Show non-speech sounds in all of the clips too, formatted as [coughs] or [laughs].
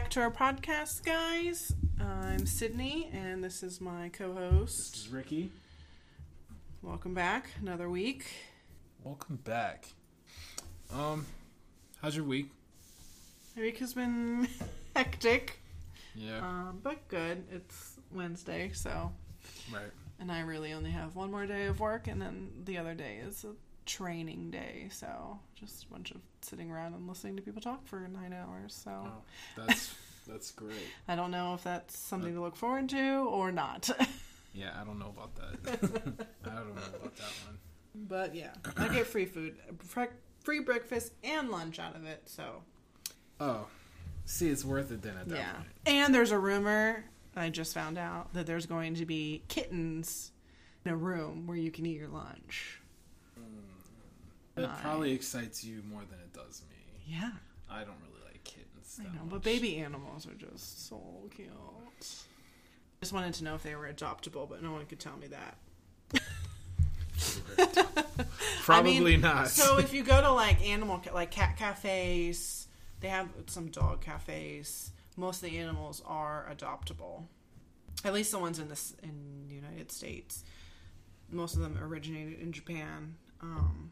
back to our podcast, guys. I'm Sydney, and this is my co-host. This is Ricky. Welcome back, another week. Welcome back. Um, how's your week? My week has been [laughs] hectic, Yeah, um, but good. It's Wednesday, so right. and I really only have one more day of work, and then the other day is a training day. So just a bunch of sitting around and listening to people talk for nine hours. So that's [laughs] that's great. I don't know if that's something uh, to look forward to or not. [laughs] Yeah, I don't know about that. [laughs] I don't know about that one. But yeah, I get free food, free breakfast and lunch out of it. So Oh, see, it's worth it then at that yeah, point. and there's a rumor I just found out that there's going to be kittens in a room where you can eat your lunch. It probably excites you more than it does me. Yeah, I don't really like kittens. I know, much. but baby animals are just so cute. Just wanted to know if they were adoptable, but no one could tell me that. [laughs] probably I mean, not. So if you go to like animal, like cat cafes, they have some dog cafes. Most of the animals are adoptable. At least the ones in this in the United States. Most of them originated in Japan. Um,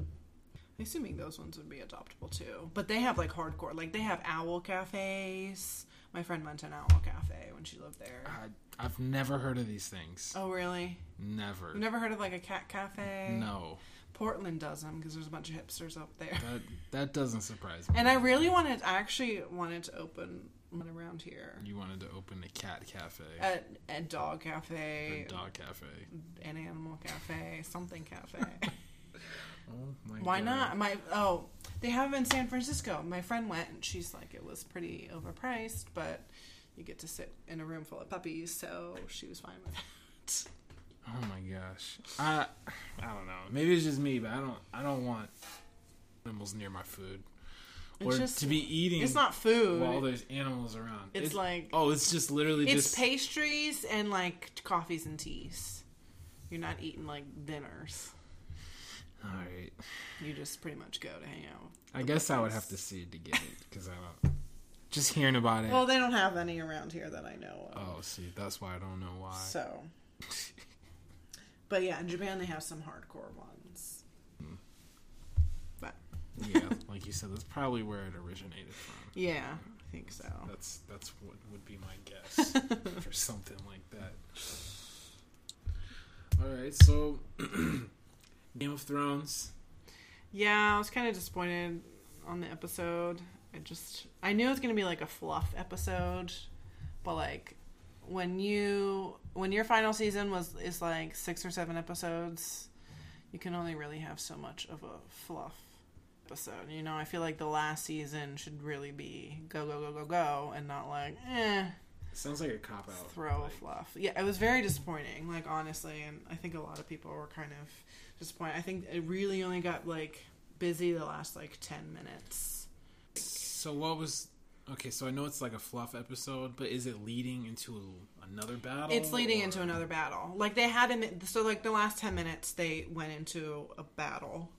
assuming those ones would be adoptable too. But they have like hardcore, like they have owl cafes. My friend went to an owl cafe when she lived there. I, I've never heard of these things. Oh really? Never. You've never heard of like a cat cafe? No, Portland does them because there's a bunch of hipsters up there. that that doesn't surprise [laughs] me. And I really wanted, I actually wanted to open one around here. you wanted to open a cat cafe, A, a dog cafe, a dog cafe. an animal cafe, something cafe. [laughs] Oh my Why God. not? My oh, they have them in San Francisco. My friend went and she's like, it was pretty overpriced, but you get to sit in a room full of puppies, so she was fine with that. [laughs] Oh my gosh. I I don't know. Maybe it's just me, but I don't I don't want animals near my food. It's or just- to be eating It's not food. while there's animals around. It's like- Oh, it's just literally it's just pastries and like coffees and teas. You're not eating like dinners. All right. You just pretty much go to hang out. I guess I would have to see it to get it cuz I don't just hearing about it. Well, they don't have any around here that I know of. oh, see, that's why I don't know why. So, but yeah, in Japan they have some hardcore ones. Hmm. But yeah, [laughs] like you said, that's probably where it originated from. yeah, I think so. That's that's what would be my guess [laughs] for something like that. All right, so [clears throat] Game of Thrones. Yeah, I was kind of disappointed on the episode. I just I knew it was gonna be like a fluff episode, but like when you when your final season was is like six or seven episodes, you can only really have so much of a fluff episode. You know, I feel like the last season should really be go go go go go and not like eh Sounds like a cop out. throw a fluff. Yeah, it was very disappointing, like honestly, and I think a lot of people were kind of disappointed. I think it really only got like busy the last like 10 minutes. So what was okay? So I know it's like a fluff episode, but is it leading into another battle? It's leading or- into another battle. Like they had him so like the last 10 minutes they went into a battle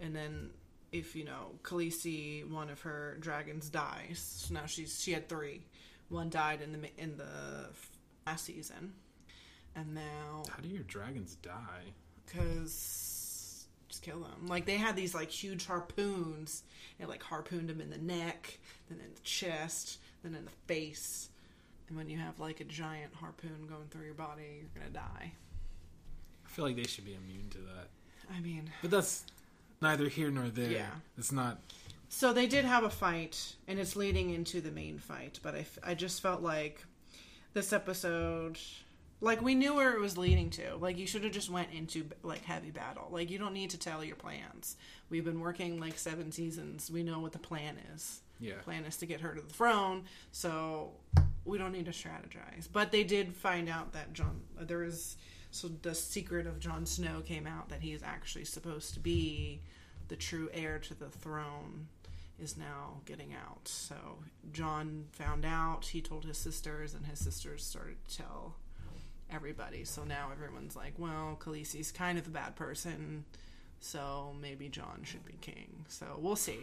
and then if you know Khaleesi one of her dragons dies. So now she's she had 3. One died in the in the last season. And now How do your dragons die? because just kill them. Like they had these like huge harpoons and like harpooned them in the neck, then in the chest, then in the face. And when you have like a giant harpoon going through your body, you're gonna die. I feel like they should be immune to that, I mean, but that's neither here nor there. Yeah. It's not. So they did have a fight, and it's leading into the main fight. But I, f- I just felt like this episode, like we knew where it was leading to. Like you should have just went into like heavy battle. Like you don't need to tell your plans. We've been working like seven seasons. We know what the plan is. Yeah. plan is to get her to the throne so we don't need to strategize but they did find out that Jon there is so the secret of Jon Snow came out that he is actually supposed to be the true heir to the throne is now getting out. So Jon found out, he told his sisters, and his sisters started to tell everybody. So now everyone's like, well, Khaleesi's kind of a bad person, so maybe Jon should be king. So we'll see.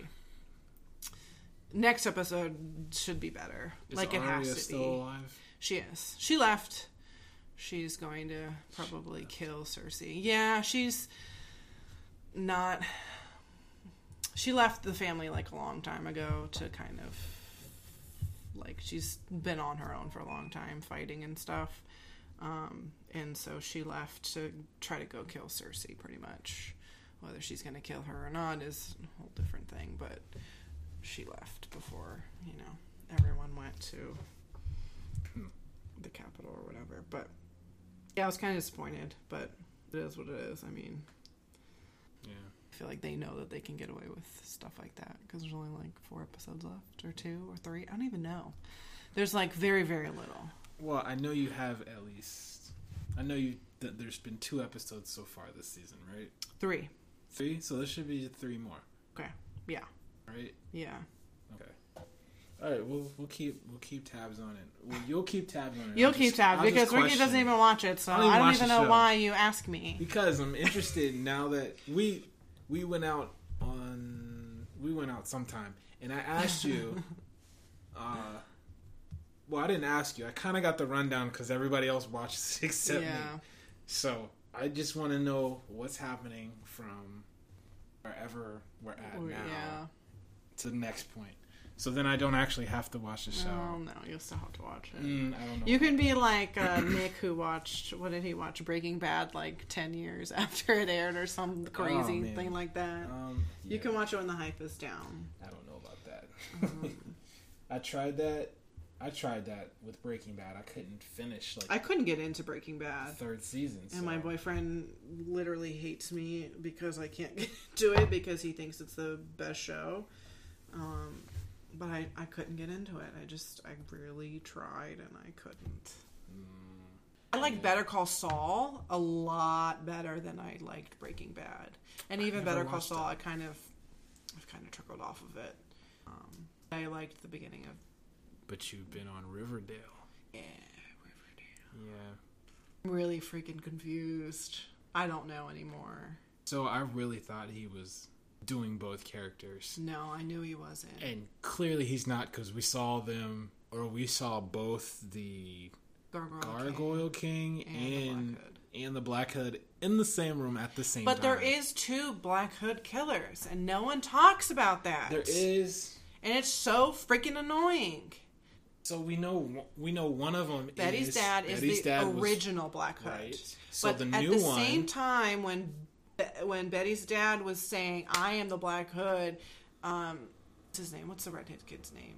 next episode should be better. Is like it has to still be. alive? She is. She left. She's going to probably kill Cersei. Yeah, she's not. She left the family like a long time ago to kind of like she's been on her own for a long time fighting and stuff. Um, and so she left to try to go kill Cersei pretty much. Whether she's going to kill her or not is a whole different thing, but she left before, you know, everyone went to the capital or whatever. But yeah, I was kind of disappointed, but it is what it is. I mean, feel like they know that they can get away with stuff like that because there's only like four episodes left, or two, or three. I don't even know. There's like very, very little. Well, I know you have at least. I know you. That there's been two episodes so far this season, right? Three. Three. So there should be three more, Okay. Yeah. right? Yeah. Okay. All right. We'll we'll keep we'll keep tabs on it. Well, you'll keep tabs on it. You'll I'll keep just- tabs I'll because Ricky doesn't even watch it, so I don't even I don't even know show. why you ask me. because I'm interested now that we we went out on we went out sometime and I asked you [laughs] uh well I didn't ask you I kind of got the rundown because everybody else watches [laughs] except yeah. me so I just want to know what's happening from wherever we're at now Yeah. to the next point so then I don't actually have to watch the show Oh no, you'll still have to watch it. Mm, I don't know You can be like uh, [clears throat] Nick, who watched what did he watch? Breaking Bad, like ten years [laughs] after it aired, or some crazy man. thing like that. um, You can watch it when the hype is down. I don't know about that. Um, [laughs] I tried that. I tried that with Breaking Bad. I couldn't finish like I couldn't get into Breaking Bad, third season. and my boyfriend literally hates me because I can't [laughs] do it because he thinks it's the best show. Um, but I, I couldn't get into it. I just I really tried and I couldn't. I like Better Call Saul a lot better than I liked Breaking Bad, and even Better Call Saul. I kind of, I've kind of trickled off of it. Um, I liked the beginning of But you've been on Riverdale. yeah, Riverdale. Yeah. I'm really freaking confused. I don't know anymore. So I really thought he was doing both characters, No, I knew he wasn't. and clearly he's not because we saw them, or we saw both the Gargoyle. King. Gargoyle King And the and Black Hood. and the Black Hood in the same room at the same time. But time. there is two Black Hood killers, and no one talks about that. There is. and it's so freaking annoying. So we know we know one of them. Betty's is, dad is Betty's the dad was- original Black Hood. Right. So but the at the one. same time, when when Betty's dad was saying, "I am the Black Hood," um, what's his name? What's the redhead kid's name?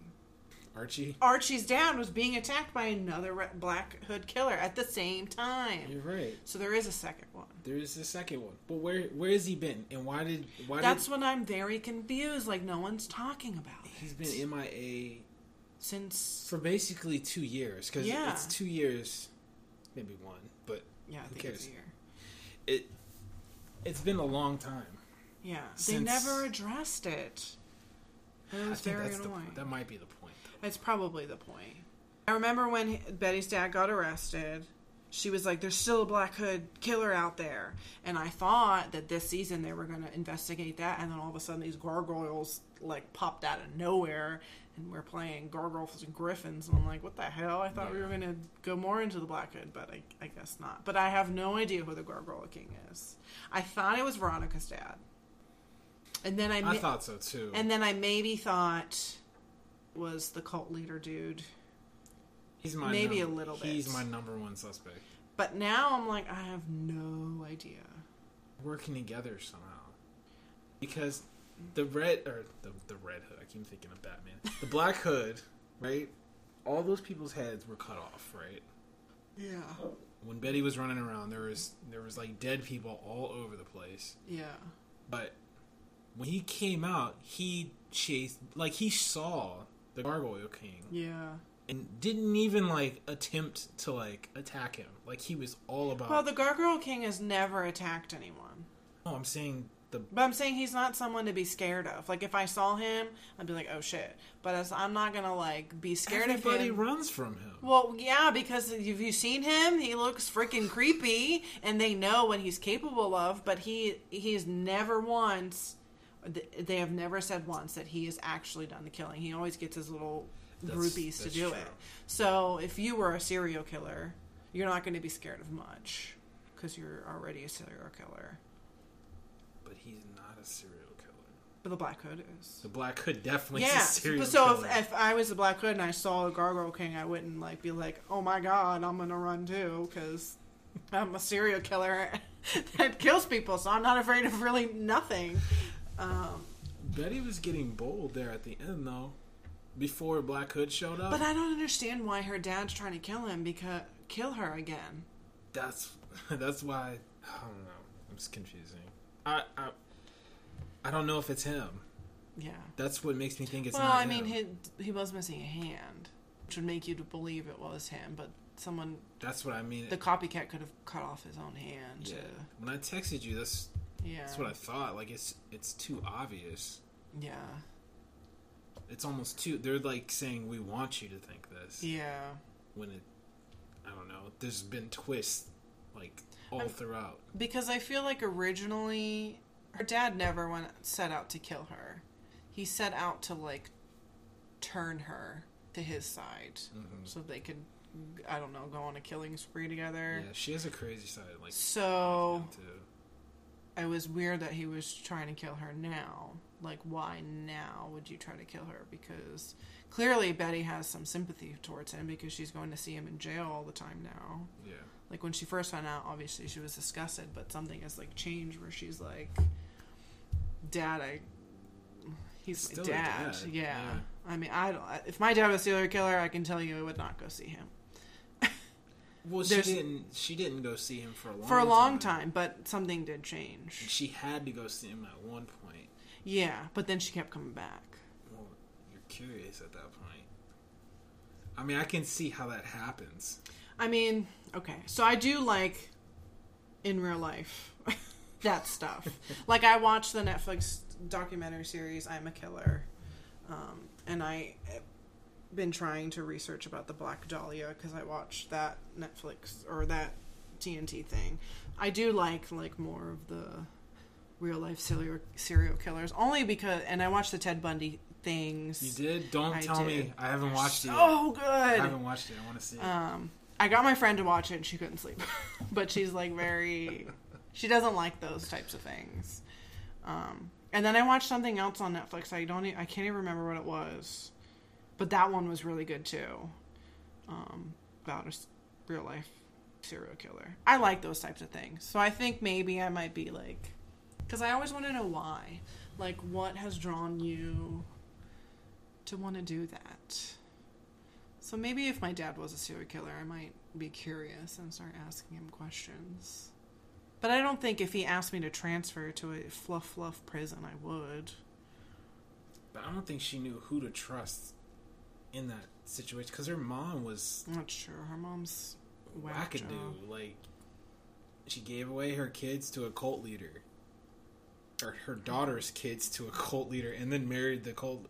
Archie. Archie's dad was being attacked by another re- Black Hood killer at the same time. You're right. So there is a second one. There's a second one, but where where has he been, and why did why That's did when I'm very confused. Like no one's talking about it. he's been MIA since for basically two years? Because Yeah. it's two years, maybe one, but yeah, I Who think it's a cares? year. it it's been a long time. Yeah, they Since- never addressed it. It I was think very that's the, annoying. that might be the point. Though. It's probably the point. I remember when he- Betty's dad got arrested. She was like, "There's still a Black Hood killer out there," and I thought that this season they were going to investigate that, and then all of a sudden these gargoyles like popped out of nowhere, and we're playing gargoyles and griffins, and I'm like, "What the hell?" I thought we were going to go more into the Black Hood, but I, I guess not. But I have no idea who the Gargoyle King is. I thought it was Veronica's dad, and then I, I ma- thought so too. and then I maybe thought was the cult leader dude. he's my maybe num- a little bit He's my number one suspect. But now I'm like, I have no idea. Working together somehow, because the red or the the red hood. I keep thinking of Batman. The Black Hood, right? All those people's heads were cut off, right? Yeah. when Betty was running around, there was there was like dead people all over the place. Yeah. But when he came out, he chased like he saw the Gargoyle King Yeah. and didn't even like attempt to like attack him. Like he was all about. Well, the Gargoyle King has never attacked anyone. no, I'm saying the But I'm saying he's not someone to be scared of. Like if I saw him, I'd be like, oh shit. But as I'm not gonna like be scared everybody of him. runs from him. Well, yeah, because if you've seen him? He looks freaking creepy, and they know what he's capable of. But he he's never once they have never said once that he has actually done the killing. He always gets his little That's- groupies to do true. it. So if you were a serial killer, you're not going to be scared of much because you're already a serial killer. But he's not a serial killer. But the Black Hood is. The Black Hood definitely Yeah. is a serial So killer. if, if I was the Black Hood and I saw a Gargoyle King, I wouldn't like be like, "Oh my God, I'm gonna run too," because I'm a serial killer [laughs] that kills people. So I'm not afraid of really nothing. Um, Betty was getting bold there at the end, though. Before Black Hood showed up. but I don't understand why her dad's trying to kill him because kill her again. that's [laughs] that's why I don't know. It's confusing. I I I don't know if it's him. Yeah. That's what makes me think it's well, not I mean, him. he he was missing a hand, which would make you to believe it was him. But someone, That's what I mean. the copycat, could have cut off his own hand. yeah. To, When I texted you, that's yeah. that's what I thought. Like it's it's too obvious. yeah. It's almost too. They're like saying we want you to think this. Yeah. When it, I don't know. There's been twists like all I'm- throughout. Because I feel like originally her dad never went set out to kill her. He set out to like turn her to his side Mhm. so they could I don't know, go on a killing spree together. Yeah, she has a crazy side. Like So it was weird that he was trying to kill her now. Like why now would you try to kill her? Because clearly Betty has some sympathy towards him because she's going to see him in jail all the time now. Yeah. Like when she first found out obviously she was disgusted but something has like changed where she's like dad i he's Still my dad, dad, Yeah. yeah. i mean i don't if my dad was a serial killer i can tell you i would not go see him [laughs] Well, she didn't. She didn't go see him for a long time. for a long time but something did change She had to go see him at one point. yeah but then she kept coming back Well, you're curious at that point. I mean, I can see how that happens. i mean okay so i do like in real life [laughs] that stuff [laughs] like i watched the netflix documentary series i'm a killer um, and i have been trying to research about the black dahlia because i watched that netflix or that tnt thing i do like like more of the real life serial serial killers only because and i watched the ted bundy things You did? Don't I tell did. me. I haven't watched it. oh good I haven't watched it. I want to see it. um, I got my friend to watch it and she couldn't sleep. [laughs] but she's like very she doesn't like those types of things. Um, and then I watched something else on Netflix. I don't I can't even remember what it was. But that one was really good too. Um, about a real life serial killer. I like those types of things. So I think maybe I might be like cuz I always want to know why. Like what has drawn you to want to do that? So maybe if my dad was a serial killer, I might be curious and start asking him questions. But I don't think if he asked me to transfer to a fluff fluff prison, I would. but I don't think she knew who to trust in that situation because her mom was I'm not sure. Her mom's wackadoo. Like, she gave away her kids to a cult leader, or her daughter's kids to a cult leader, and then married the cult,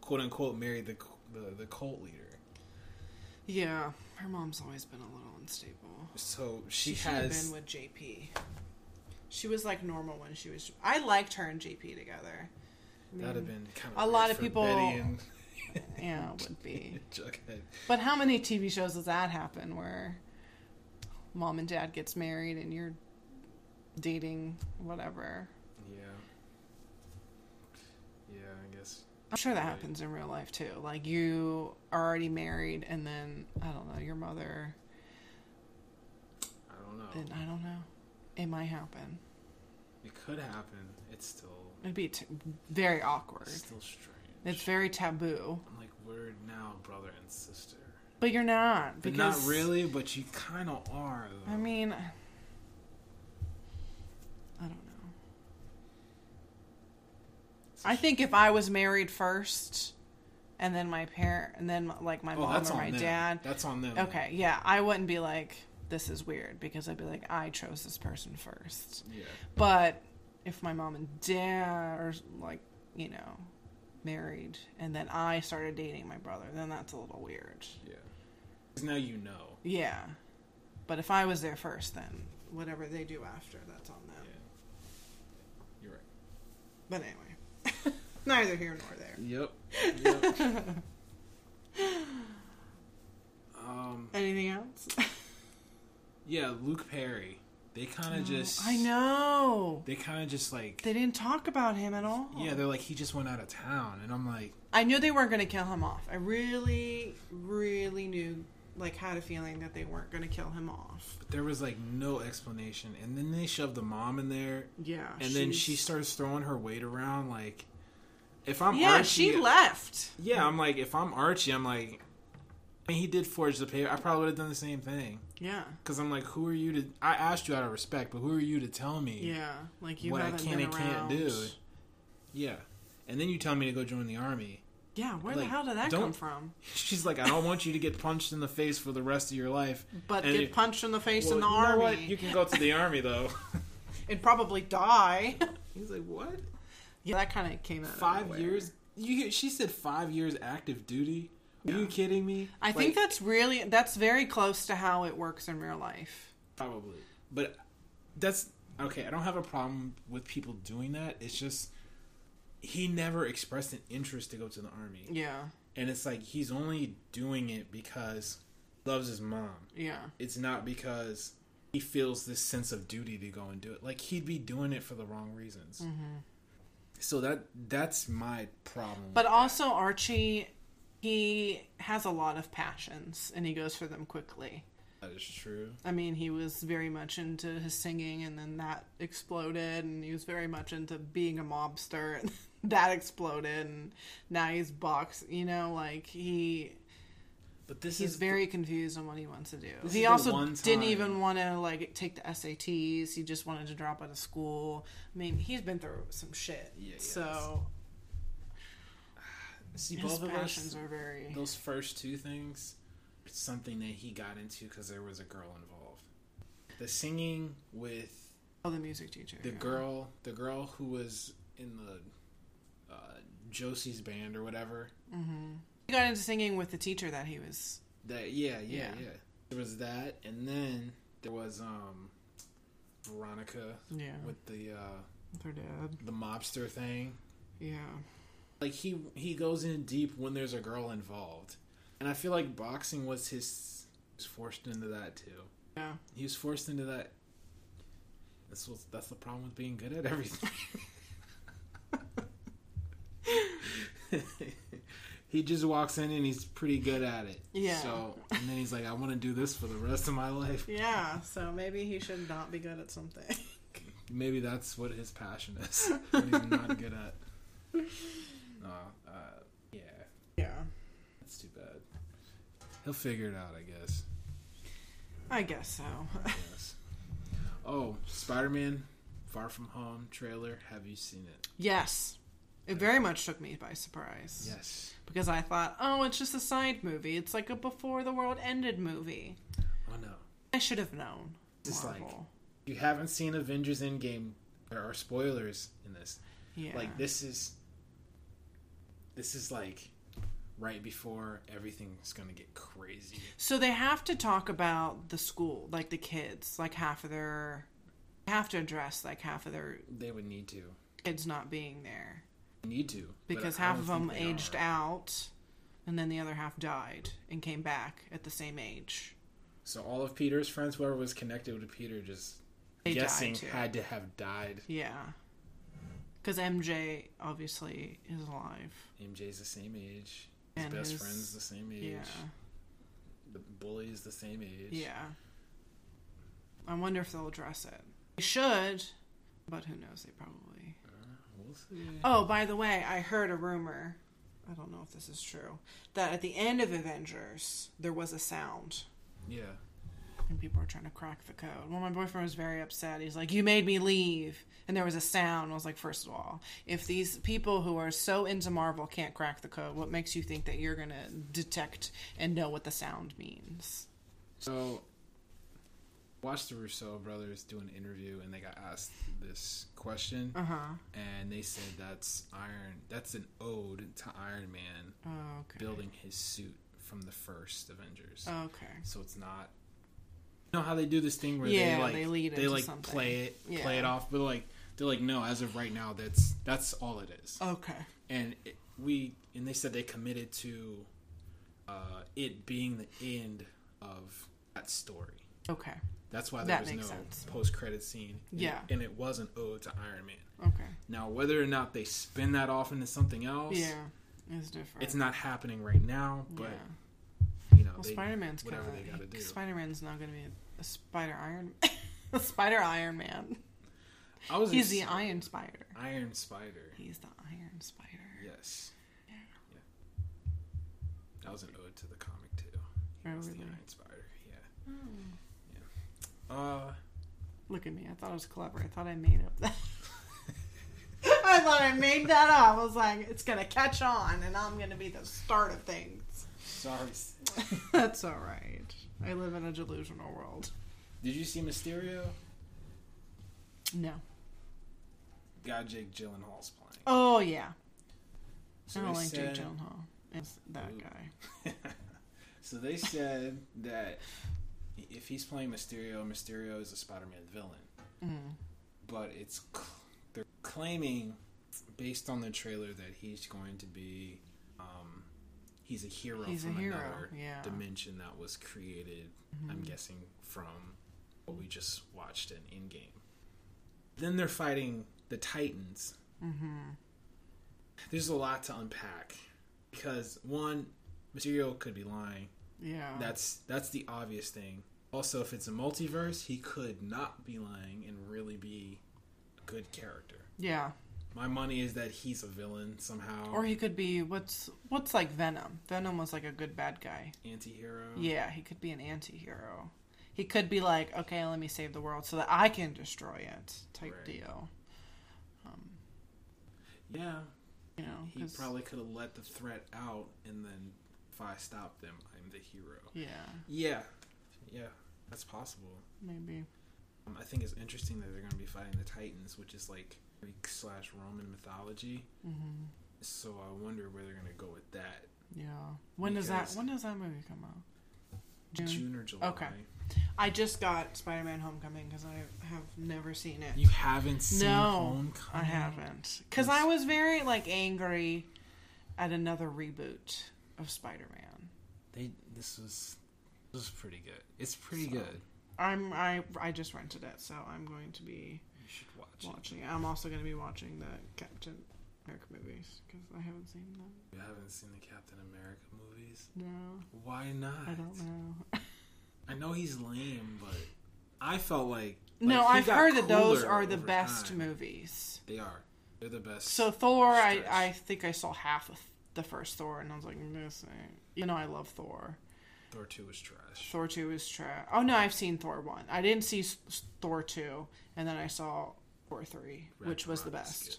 quote unquote, married the the, the cult leader. Yeah, her mom's always been a little unstable. So she, She, has been with JP. She was like normal when she was. I liked her and JP together. I mean, that'd have been kind a lot of people- and [laughs] Yeah, it would be. [laughs] Jughead. But how many TV shows does that happen where mom and dad gets married and you're dating whatever? Yeah. Yeah, I guess. I'm sure that Right. happens in real life too. Like you are already married and then I don't know, your mother I don't know. and I don't know. It might happen. It could happen. It's still It'd be t- very awkward. it's still strange. It's very taboo. I'm like we're now brother and sister. But you're not But because not really, but you kind of are. Though. I mean I don't know. I think if I was married first and then my parent and then like my oh, mom that's or on my them. dad That's on them. Okay, yeah, I wouldn't be like, this is weird because I'd be like, I chose this person first. Yeah. But if my mom and dad are like, you know, married and then I started dating my brother, then that's a little weird. Yeah. 'Cause now you know. Yeah. But if I was there first, then whatever they do after, that's on them. Yeah. You're right. But anyway, [laughs] Neither here nor there. Yep. yep. [laughs] um. Anything else? [laughs] Yeah, Luke Perry. They kind of just. I know. They kind of just like. They didn't talk about him at all. Yeah, they're like he just went out of town, and I'm like, I knew they weren't going to kill him off. I really, really knew, like, had a feeling that they weren't going to kill him off. but there was like no explanation, and then they shoved the mom in there, Yeah. and then she starts throwing her weight around like. If I'm Yeah, Archie, she left. Yeah, I'm like, if I'm Archie, I'm like, I mean, he did forge the paper. I probably would have done the same thing. Yeah. Because I'm like, who are you to? I asked you out of respect, but who are you to tell me Yeah. Like, you what I can and can't do? Yeah, and then you tell me to go join the army. Yeah, where Like, the hell did that come from? [laughs] She's like, I don't want you to get punched in the face for the rest of your life. But And get punched in the face Well, in the you know army what? You can go to the army though. [laughs] and probably die. [laughs] He's like, what? yeah, that kind of came out. Five nowhere. years? You? She said five years active duty. Are Yeah. you kidding me? I think that's really that's very close to how it works in real life. Probably. But that's okay. I don't have a problem with people doing that. It's just he never expressed an interest to go to the army. Yeah. And it's like he's only doing it because he loves his mom. Yeah. It's not because he feels this sense of duty to go and do it. Like he'd be doing it for the wrong reasons. Mm-hmm. So that that's my problem. But also Archie he has a lot of passions and he goes for them quickly. that is true. I mean, he was very much into his singing, and then that exploded, and he was very much into being a mobster, and [laughs] [laughs] that exploded, and now he's box. You know, like he But this he's is very confused on what he wants to do. He also didn't even want to like take the SATs. He just wanted to drop out of school. I mean, he's been through some shit. Yeah, so [sighs] see both of us. are very. Those first two things, something that he got into because there was a girl involved. The singing with Oh, the music teacher. the yeah. girl, the girl who was in the Josie's band or whatever. He got into singing with the teacher that he was. That yeah, yeah, Yeah. yeah. There was that, and then there was um Veronica Yeah. with the uh, With her dad. the mobster thing. Yeah. Like he he goes in deep when there's a girl involved, and I feel like boxing was his he was forced into that too. Yeah. He was forced into that. That's what that's the problem with being good at everything. [laughs] [laughs] he just walks in and he's pretty good at it. Yeah. So and then he's like, I want to do this for the rest of my life. Yeah, so maybe he should not be good at something. [laughs] Maybe that's what his passion is. what he's not good at. No, uh, yeah, yeah. that's too bad. He'll figure it out, I guess. I guess so. Yes. Oh, Spider-Man: Far From Home trailer. Have you seen it? yes. It very much took me by surprise. Yes. Because I thought, oh, it's just a side movie. It's like a before the world ended movie. Oh no. I should have known. Just like- you haven't seen Avengers Endgame, there are spoilers in this. yeah. Like this is this is like right before everything's gonna get crazy. So they have to talk about the school, like the kids, like half of their have to address like half of their They would need to. kids not being there Need to. because half of them aged are. out and then the other half died and came back at the same age. So all of Peter's friends, whoever was connected with Peter, just They guessing had to have died. Yeah. Cuz MJ obviously is alive. MJ's the same age. His And best his- friend's the same age. Yeah. The bully's the same age. Yeah. I wonder if they'll address it. They should, but who knows? They probably. We'll see. Mm. Oh, by the way, I heard a rumor. I don't know if this is true. That at the end of Avengers, there was a sound. Yeah. And people were trying to crack the code. Well, my boyfriend was very upset. He's like, You made me leave. And there was a sound. I was like, First of all, if these people who are so into Marvel can't crack the code, what makes you think that you're going to detect and know what the sound means? So, watched the Russo brothers do an interview, and they got asked this question, Uh huh. and they said that's Iron. That's an ode to Iron Man Oh, okay. building his suit from the first Avengers. Okay. So it's not. You know how they do this thing where Yeah, they like they lead they like something. play it play it off, but like They're like, no, as of right now, that's that's all it is. Okay. And it, we and they said they committed to uh, it being the end of that story. Okay. That's why there That was no sense. post credit scene. Yeah. and it was oh, an ode to Iron Man. Okay. Now, whether or not they spin that off into something else, Yeah. It's different. it's not happening right now. But yeah. you know, Well, they, Spider Man's kind whatever they gotta of do. Spider Man's not going to be a, a Spider Iron, [laughs] a Spider Iron Man. I was He's the Iron Spider. Iron Spider. He's the Iron Spider. Yes. Yeah. That was an ode to the comic too. He Oh, was the? Iron Spider. Yeah. Yeah. Uh, Look at me. I thought it was clever. I thought I made up that. [laughs] I thought I made that up. I was like, it's going to catch on and I'm going to be the start of things. sorry. [laughs] That's all right. I live in a delusional world. Did you see Mysterio? No. Guy Jake Gyllenhaal's playing. Oh, yeah. So I don't they like said- Jake Gyllenhaal. It's that guy. [laughs] so they said that if he's playing Mysterio, Mysterio is a Spider-Man villain. Mm. But it's they're claiming, based on the trailer, that he's going to be, um, he's a hero He's a from hero, another yeah. dimension that was created. I'm Mhm. guessing from what we just watched in Endgame. Then they're fighting the Titans. Mm-hmm. There's a lot to unpack because one, Mysterio could be lying. Yeah. That's that's the obvious thing. Also, if it's a multiverse, he could not be lying and really be a good character. yeah. My money is that he's a villain somehow. Or he could be what's what's like Venom. Venom was like a good bad guy. anti-hero. Yeah, he could be an anti-hero. He could be like, okay, let me save the world so that I can destroy it, type Right. deal. Um, Yeah. you know, He probably could have let the threat out and then if I stop them, I'm the hero. yeah, Yeah. Yeah, that's possible. maybe. Um, I think it's interesting that they're going to be fighting the Titans, which is like Greek slash Roman mythology. hmm So I wonder where they're going to go with that. Yeah. When does that When does that movie come out? June. June or July. Okay. I just got Spider-Man: Homecoming because I have never seen it. You haven't seen no, Homecoming? I haven't. Because I was very like angry at another reboot of Spider-Man. They this was this is pretty good. It's pretty So- good. I'm I I just rented it, so I'm going to be You should watch watching it. I'm also going to be watching the Captain America movies because I haven't seen them. You haven't seen the Captain America movies? No, Why not? I don't know. [laughs] I know he's lame, but I felt like, no, like, he I've heard that those are the best time. movies. They are. They're the best. So Thor, I, I think I saw half of the first Thor, and I was like, this ain't. You know, I love Thor. Thor two was trash. Thor two is trash. Oh no, I've seen Thor one. I didn't see Thor two, and then I saw Thor three, which was the best.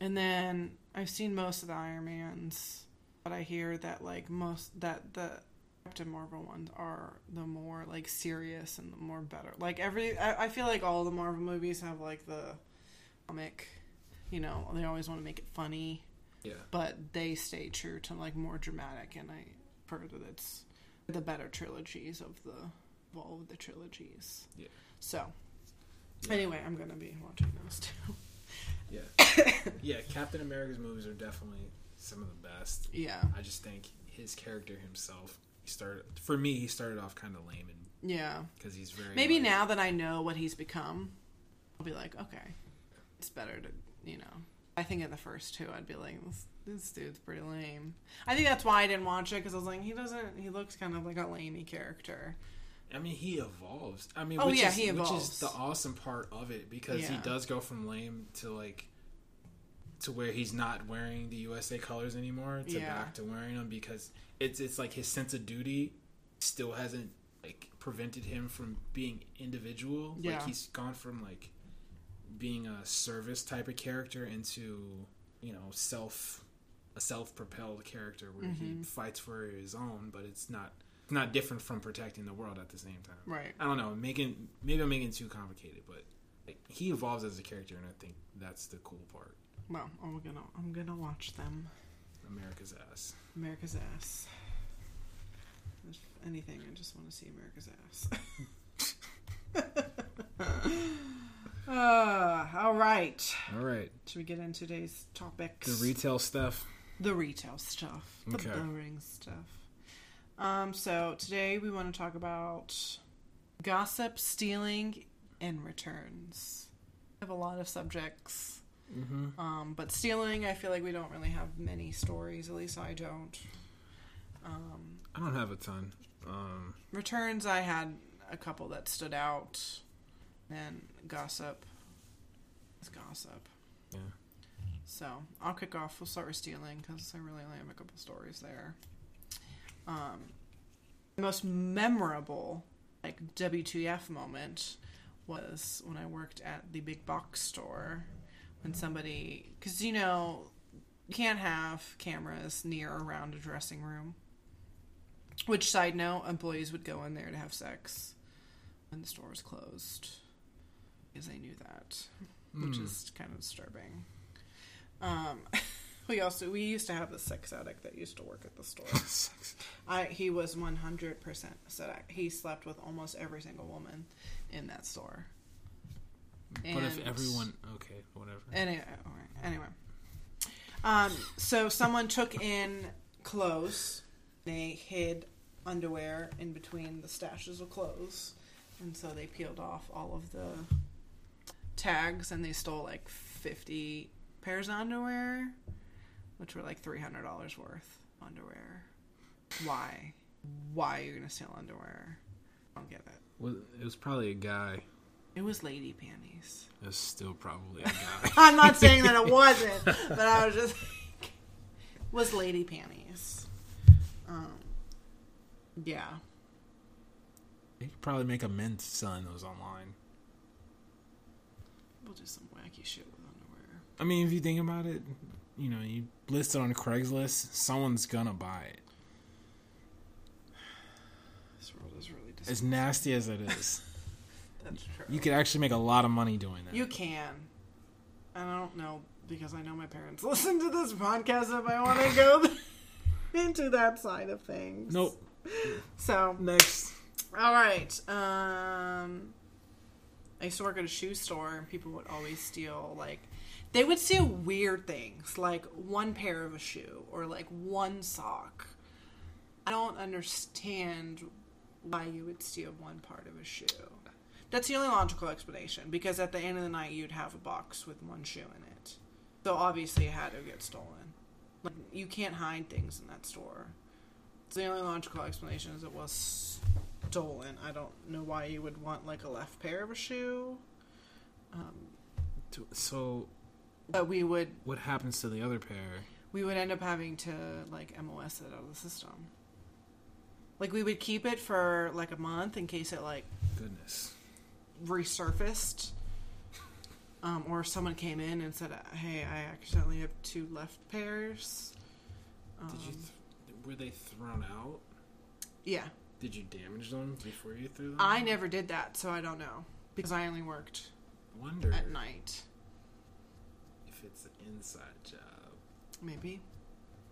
good. And then I've seen most of the Iron Mans, but I hear that like most that the Captain Marvel ones are the more like serious and the more better. Like every, I, I feel like all the Marvel movies have like the comic. You know, they always want to make it funny, Yeah. but they stay true to like more dramatic. And I heard that it's the better trilogies of the of all of the trilogies. Yeah. So Yeah. anyway, I'm gonna be watching those too. [laughs] Yeah. [coughs] yeah, Captain America's movies are definitely some of the best. Yeah. I just think his character himself, he started for me, he started off kind of lame and Yeah. because he's very Maybe like, now that I know what he's become, I'll be like, okay, it's better to, you know. I think in the first two, I'd be like, this, dude's pretty lame. I think that's why I didn't watch it because I was like, he doesn't. He looks kind of like a lamey character. I mean, he evolves. I mean, Oh, which yeah, is, he which is the awesome part of it because he does go from lame to like to where he's not wearing the USA colors anymore to Yeah. back to wearing them because it's it's like his sense of duty still hasn't like prevented him from being individual. Yeah. Like he's gone from like being a service type of character into you know self a self propelled character where he Mhm. fights for his own, but it's not it's not different from protecting the world at the same time. Right. I don't know, making maybe I'm making it too complicated, but like, he evolves as a character, and I think that's the cool part. Well, I'm gonna I'm gonna watch them. America's ass. America's ass. If anything, I just want to see America's ass. Uh, [laughs] all right. All right. Should we get into today's topics? The retail stuff. The retail stuff, the Okay. boring stuff. Um, so today we want to talk about gossip, stealing, and returns. I have a lot of subjects, Mm-hmm. um, but stealing, I feel like we don't really have many stories. At least I don't. Um, I don't have a ton. Um, returns, I had a couple that stood out, and gossip is gossip. yeah. So I'll kick off. We'll start with stealing because I really only have a couple stories there. Um, the most memorable, like WTF moment, was when I worked at the big box store. When somebody, because you know, you can't have cameras near or around a dressing room. Which side note, employees would go in there to have sex when the store was closed because they knew that which Hmm. is kind of disturbing. Um, [laughs] we also we used to have a sex addict that used to work at the store. [laughs] I he was one hundred percent said he slept with almost every single woman in that store. But if everyone, okay, whatever. Anyway, anyway. Um, so someone took in clothes. They hid underwear in between the stashes of clothes, and so they peeled off all of the tags, and they stole like fifty pairs of underwear, which were like three hundred dollars worth underwear. Why? Why are you gonna steal underwear? I don't get it. Well, it was probably a guy. It was lady panties. It was still probably a guy. [laughs] I'm not saying that it wasn't, but I was just was lady panties. Um, yeah, you could probably make a mint selling those online. we'll do some wacky shit with underwear. I mean, if you think about it, you know, you list it on Craigslist, someone's gonna buy it. This world is really As nasty as it is, [laughs] That's true. you could actually make a lot of money doing that. You can. I don't know because I know my parents [laughs] listen to this podcast. If I want to go [laughs] into that side of things, Nope. So Next. All right. Um, I used to work at a shoe store, and people would always steal like they would steal weird things, like one pair of a shoe or like one sock. I don't understand why you would steal one part of a shoe. That's the only logical explanation because at the end of the night you'd have a box with one shoe in it. So obviously it had to get stolen. Like you can't hide things in that store. So the only logical explanation is it was stolen. I don't know why you would want like a left pair of a shoe. Um, So, but we would what happens to the other pair? we would end up having to like MOS it out of the system. Like we would keep it for like a month in case it like Goodness. resurfaced. Um, or someone came in and said, "Hey, I accidentally have two left pairs." Um, Did you? Th- were they thrown out? yeah, Did you damage them before you threw them? I never did that, so I don't know because I only worked wonder at night. If it's an inside job. Maybe.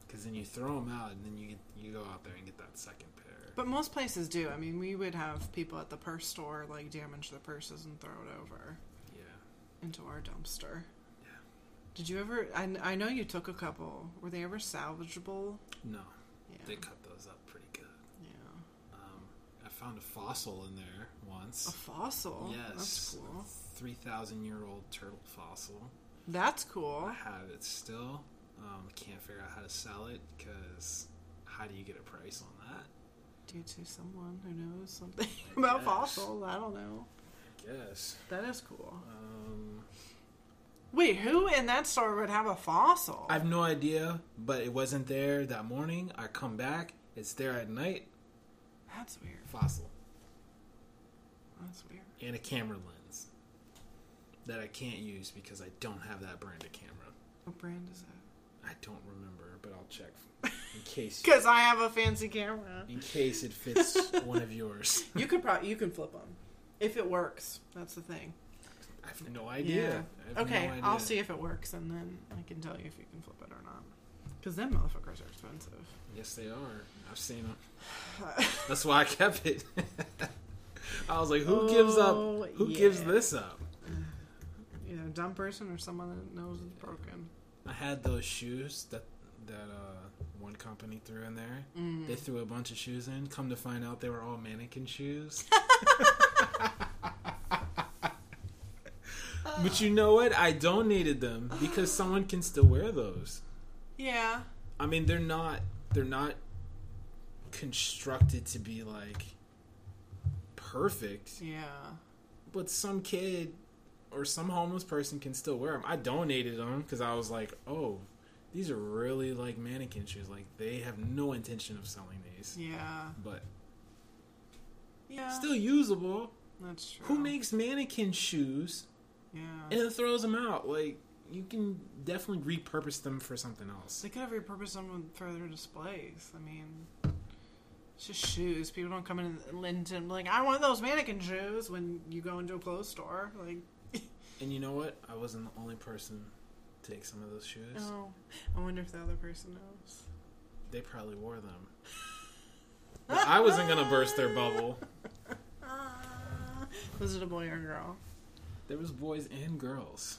Because then you throw them out, and then you get, you go out there and get that second pair. But most places do. I mean, we would have people at the purse store like damage their purses and throw it over yeah. into our dumpster. Yeah. Did you ever? I, I know you took a couple. Were they ever salvageable? No, Yeah. they cut those up pretty good. yeah. Um, I found a fossil in there once. A fossil. yes, That's cool. Three thousand year old turtle fossil. That's cool. I have it still. Um, can't figure out how to sell it because how do you get a price on that? Due to someone who knows something [laughs] about guess. fossils. I don't know. I guess. That is cool. Um, Wait, who in that store would have a fossil? I have no idea, but it wasn't there that morning. I come back, it's there at night. That's weird. Fossil That's weird. and a camera lens that I can't use because I don't have that brand of camera. What brand is that? I don't remember, but I'll check in case. [laughs] Because I have a fancy camera. in case it fits [laughs] one of yours. You could probably you can flip them if it works. That's the thing. I have no idea. I have Okay, no idea. I'll see if it works, and then I can tell you if you can flip it or not. Because them motherfuckers are expensive. Yes, they are. I've seen them. [laughs] That's why I kept it. I was like, who gives Oh, up? Who gives this up? A dumb person or someone that knows it's broken. I had those shoes that that uh, one company threw in there. Mm. They threw a bunch of shoes in. Come to find out, they were all mannequin shoes. [laughs] but you know what? I donated them because [gasps] someone can still wear those. Yeah. I mean, they're not they're not constructed to be like perfect, Yeah. but some kid or some homeless person can still wear them. I donated them because I was like, oh, these are really like mannequin shoes. Like they have no intention of selling these, Yeah. but Yeah. still usable. that's true. Who makes mannequin shoes Yeah. and then throws them out? Like you can definitely repurpose them for something else. They could have repurposed them with further displays. I mean, it's just shoes. People don't come in and like, I want those mannequin shoes when you go into a clothes store. Like, And you know what? I wasn't the only person to take some of those shoes. oh, I wonder if the other person knows. They probably wore them. But I wasn't gonna burst their bubble. [laughs] Was it a boy or a girl? There was boys and girls.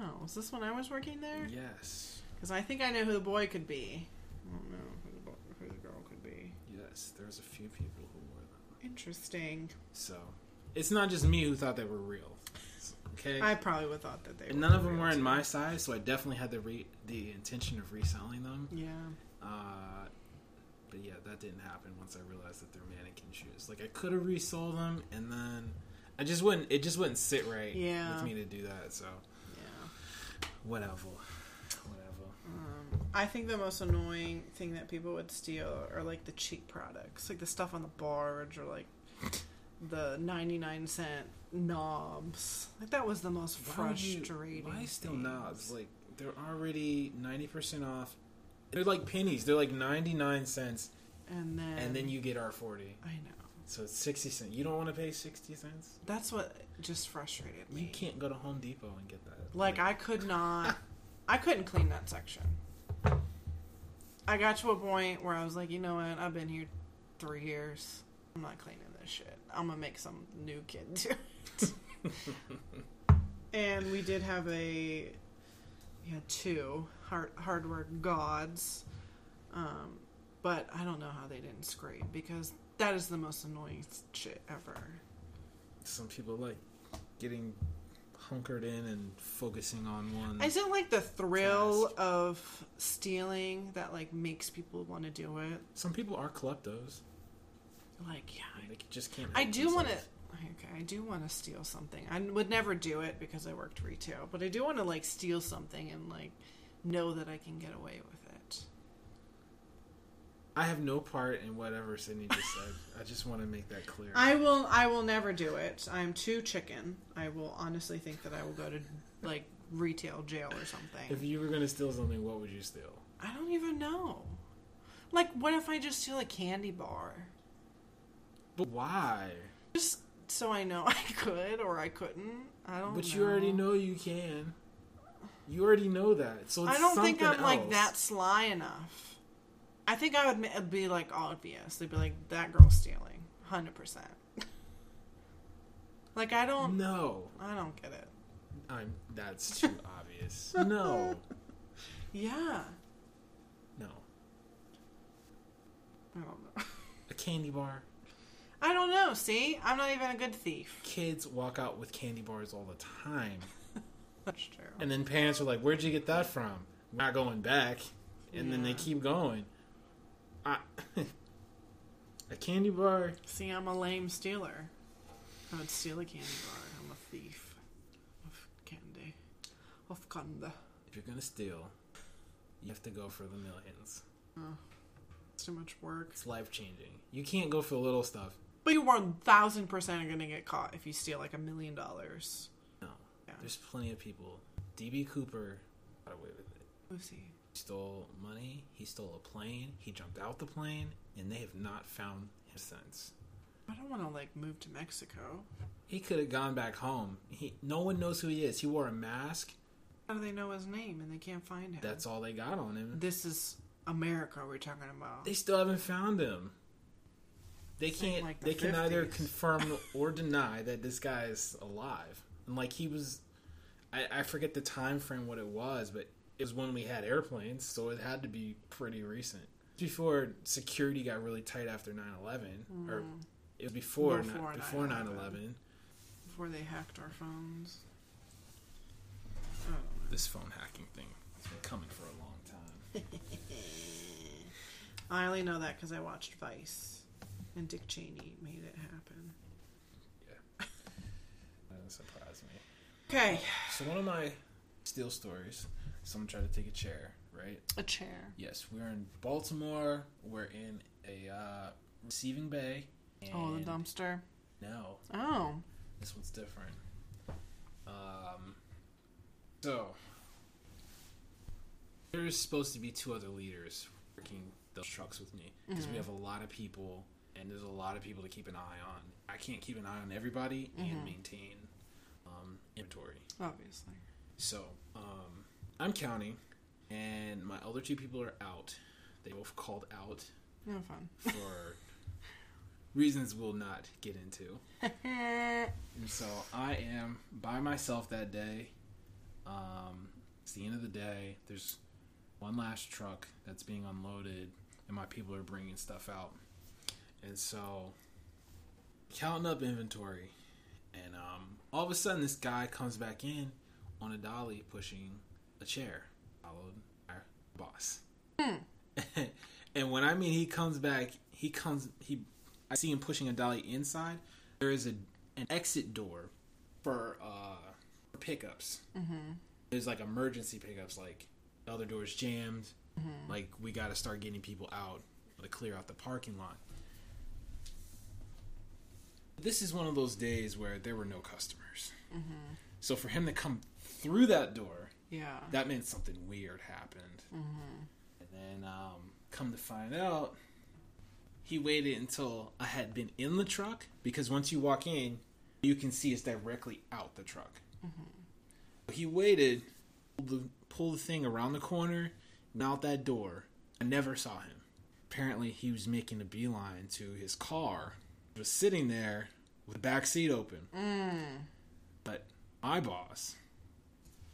Oh, was this when I was working there? Yes, Because I think I know who the boy could be. I don't know who the, bo- who the girl could be. yes. There was a few people who wore them. Interesting. So it's not just me who thought they were real. I probably would have thought that they and were. none of them were in my size, so I definitely had the re- the intention of reselling them. Yeah. Uh, but yeah, that didn't happen once I realized that they're mannequin shoes. Like I could have resold them, and then I just wouldn't. It just wouldn't sit right Yeah. with me to do that. So Yeah. whatever, whatever. Um, I think the most annoying thing that people would steal are like the cheap products, like the stuff on the barge or like the 99 cent knobs. Like that was the most Why would you- frustrating. Why still things. knobs? Like they're already ninety percent off. They're like pennies. They're like ninety nine cents, And then and then you get R forty. I know. So it's sixty cents. You don't want to pay sixty cents. That's what just frustrated me. You can't go to Home Depot and get that. Like I could not [laughs] I couldn't clean that section. I got to a point where I was like, you know what, I've been here three years. I'm not cleaning this shit. I'm gonna make some new kid do it. [laughs] and we did have a we had two hard hardware gods. Um, but I don't know how they didn't scrape because that is the most annoying shit ever. Some people like getting hunkered in and focusing on one. I don't like the thrill of stealing that like makes people want to do it. Some people are kleptos. Like, yeah, They just can't. I do want to. Okay, I do want to steal something. I would never do it because I worked retail, but I do want to like steal something and like know that I can get away with it. I have no part in whatever Sydney just said. [laughs] I just want to make that clear. I will. I will never do it. I'm too chicken. I will honestly think that I will go to like retail jail or something. if you were gonna steal something, what would you steal? I don't even know. Like, what if I just steal a candy bar? But why? Just so I know [laughs] I could or I couldn't. I don't. But know. you already know you can. You already know that. So it's I don't think I'm something like that sly enough. I think I would be like obvious. They'd be like, "That girl's stealing, hundred percent." [laughs] Like I don't, No, I don't get it. I'm. That's too [laughs] obvious. No, Yeah, no. I don't know. A candy bar. I don't know. See, I'm not even a good thief. Kids walk out with candy bars all the time, [laughs] That's true. and then parents are like, "Where'd you get that from?" We're not going back, and then they keep going. I, [laughs] a candy bar. See, I'm a lame stealer. I would steal a candy bar. I'm a thief of candy, of candy. If you're gonna steal, you have to go for the millions. Oh, it's too much work. It's life changing. You can't go for the little stuff. But you are one thousand percent are gonna get caught if you steal like a million dollars. No, Yeah. there's plenty of people. DB Cooper got away with it. Lucy. He stole money. He stole a plane. He jumped out the plane, and they have not found him since. I don't want to like move to Mexico. He could have gone back home. He, no one knows who he is. He wore a mask. How do they know his name and they can't find him? That's all they got on him. this is America we're talking about. They still haven't found him. They can't. like the they can either confirm [laughs] or deny that this guy is alive. And like he was, I, I forget the time frame what it was, but it was when we had airplanes, so it had to be pretty recent. Before security got really tight after 9-11, or it was before Mm. Before before, before 9/11. 9-11. Before they hacked our phones. Know. This phone hacking thing has been coming for a long time. [laughs] I only know that because I watched Vice, and Dick Cheney made it happen. [laughs] That doesn't surprise me. Okay, So one of my steel stories, someone tried to take a chair, right? a chair. Yes, we're in Baltimore. We're in a uh, receiving bay. And Oh, the dumpster. No, Oh, this one's different. Um, so there's supposed to be two other leaders working those trucks with me because we have a lot of people, and there's a lot of people to keep an eye on. I can't keep an eye on everybody and maintain um, inventory. obviously. So, um, I'm counting, and my other two people are out. They both called out No fun. for [laughs] reasons we'll not get into. [laughs] And so I am by myself that day. Um, it's the end of the day. There's one last truck that's being unloaded, and my people are bringing stuff out. And so, counting up inventory, and um, all of a sudden, this guy comes back in on a dolly pushing a chair, followed by our boss. [laughs] and when I mean he comes back, he comes he. I see him pushing a dolly inside. There is a an exit door for uh for pickups. Mm-hmm. There's like emergency pickups, like the other door's jammed. Like we got to start getting people out to clear out the parking lot. This is one of those days where there were no customers. Mm-hmm. So for him to come through that door, Yeah. that meant something weird happened. Mm-hmm. And then, um, come to find out, he waited until I had been in the truck because once you walk in, you can see it's directly out the truck. Mm-hmm. He waited, pulled the, pulled the thing around the corner, and out that door. I never saw him. Apparently, he was making a beeline to his car. Was sitting there with the back seat open. Mm. But my boss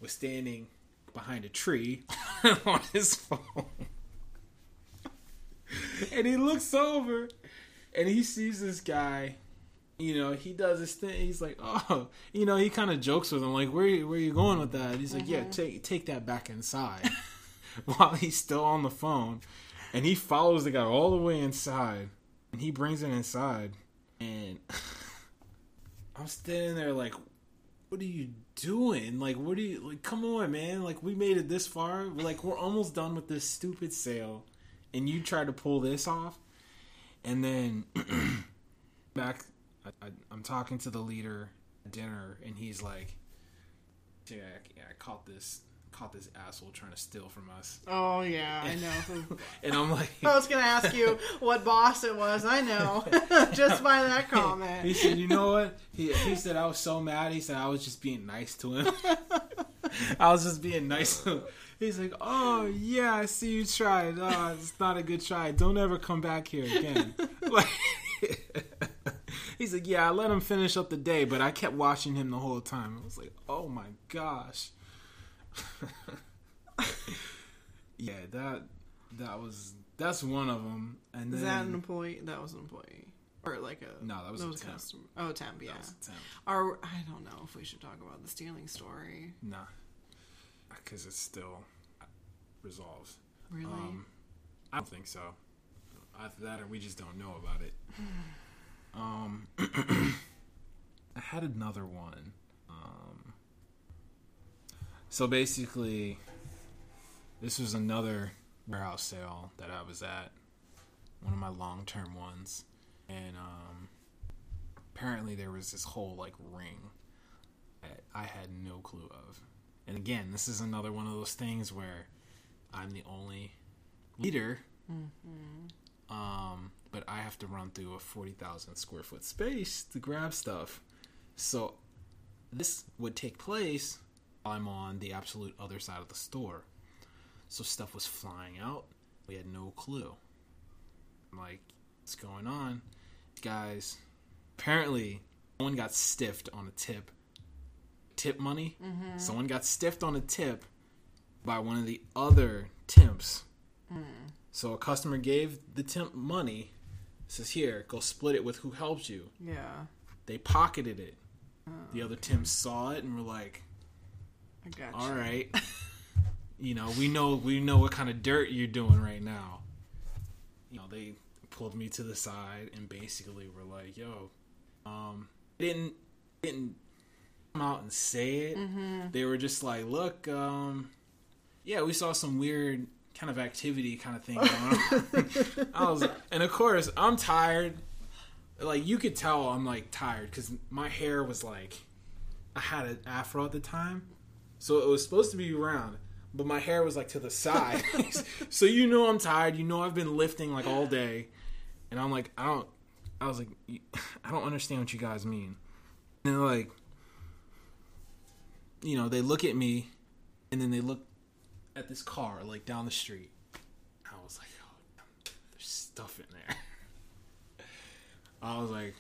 was standing behind a tree [laughs] on his phone. and he looks over and he sees this guy. You know, he does his thing. He's like, "Oh, you know." He kind of jokes with him, like, "Where, you- where you going with that?" And He's like, "Yeah, uh-huh. take take that back inside." [laughs] While he's still on the phone, and he follows the guy all the way inside, and he brings it inside, and I'm standing there like, what are you doing? Like, what are you like? Come on, man! Like, we made it this far. Like, we're almost done with this stupid sale, and you try to pull this off, and then [clears throat] back, I, I, I'm talking to the leader at dinner, and he's like, "Yeah, I- I caught this, caught this asshole trying to steal from us," Oh yeah, I know. [laughs] and I'm like, I was gonna ask you what boss it was. I know, [laughs] just by that comment. He said, "You know what?" He he said, "I was so mad." He said, "I was just being nice to him. [laughs] I was just being nice to him." He's like, "Oh yeah, I see you tried. Oh, it's not a good try. Don't ever come back here again." Like, he's like, "Yeah, I let him finish up the day, but I kept watching him the whole time." I was like, "Oh my gosh." [laughs] yeah, that that was that's one of them. And Is then that an employee? That was an employee, or like a No, that was a temp. customer. Oh, temp. Yeah. that was a temp. Or I don't know if we should talk about the stealing story. Nah, because it's still resolved. Really? Um, I don't think so. Either that, or we just don't know about it. [sighs] Um, [clears throat] I had another one. Um, so basically, this was another warehouse sale that I was at, one of my long-term ones, and um, apparently there was this whole like ring that I had no clue of. And again, this is another one of those things where I'm the only leader, um, but I have to run through a 40,000 square foot space to grab stuff. So this would take place I'm on the absolute other side of the store. So stuff was flying out. We had no clue. I'm like, what's going on? Guys, apparently, one got stiffed on a tip tip money. Mm-hmm. Someone got stiffed on a tip by one of the other temps. Mm. So a customer gave the temp money. Says here, go split it with who helped you. Yeah. They pocketed it. The oh. other temps saw it and were like, I got you. right, [laughs] you know, we know we know what kind of dirt you're doing right now." You know, they pulled me to the side and basically were like, "Yo, um, didn't didn't come out and say it. They were just like, look, um, yeah, we saw some weird kind of activity kind of thing going on. [laughs] I was, and of course, I'm tired. Like you could tell, I'm like tired because my hair was like, I had an afro at the time, so it was supposed to be round, but my hair was like to the side. [laughs] so you know I'm tired. You know I've been lifting like all day, and I'm like, I don't. I was like, [laughs] I don't understand what you guys mean. And they're like, you know, they look at me, and then they look at this car like down the street. I was like, oh, there's stuff in there. [laughs] I was like,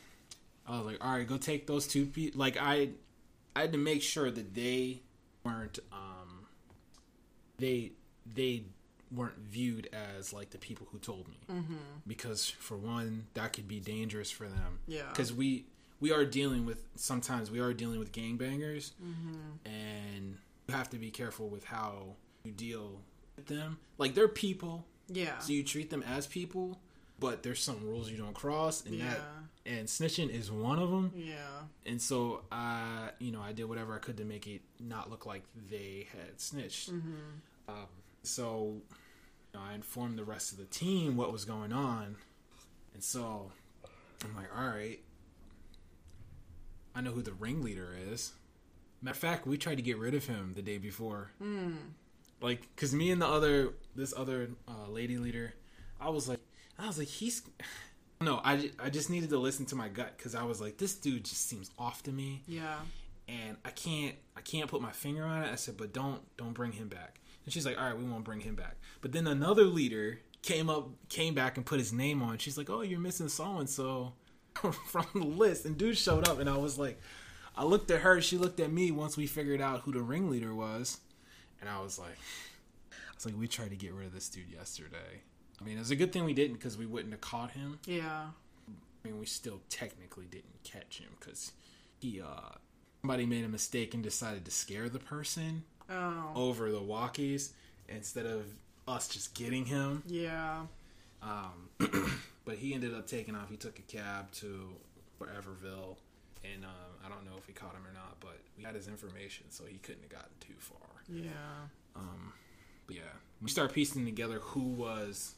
I was like, all right, go take those two people. Like I, I had to make sure that they weren't, um, they they weren't viewed as like the people who told me, mm-hmm. because for one, that could be dangerous for them. Yeah. because we we are dealing with sometimes we are dealing with gangbangers, and you have to be careful with how you deal with them. Like they're people, Yeah. so you treat them as people, but there's some rules you don't cross, and that and snitching is one of them. yeah. And so I, you know, I did whatever I could to make it not look like they had snitched. Um, so you know, I informed the rest of the team what was going on, and so I'm like, all right, I know who the ringleader is. Matter of fact, we tried to get rid of him the day before. Like, cause me and the other, this other uh, lady leader, I was like, I was like, he's. [sighs] No, I, I just needed to listen to my gut because I was like, this dude just seems off to me Yeah. and I can't I can't put my finger on it. I said, but don't don't bring him back. And she's like, all right, we won't bring him back. But then another leader came up came back and put his name on. She's like, oh, you're missing so and so from the list. And dude showed up, and I was like, I looked at her, she looked at me. Once we figured out who the ringleader was, and I was like, [sighs] I was like, we tried to get rid of this dude yesterday. I mean, it's a good thing we didn't because we wouldn't have caught him. Yeah. I mean, we still technically didn't catch him because he, uh, somebody made a mistake and decided to scare the person Oh. over the walkies instead of us just getting him. Yeah. Um, [clears throat] but he ended up taking off. He took a cab to Everville, and um, I don't know if we caught him or not, but we had his information, so he couldn't have gotten too far. Yeah. Um, but yeah, we started piecing together who was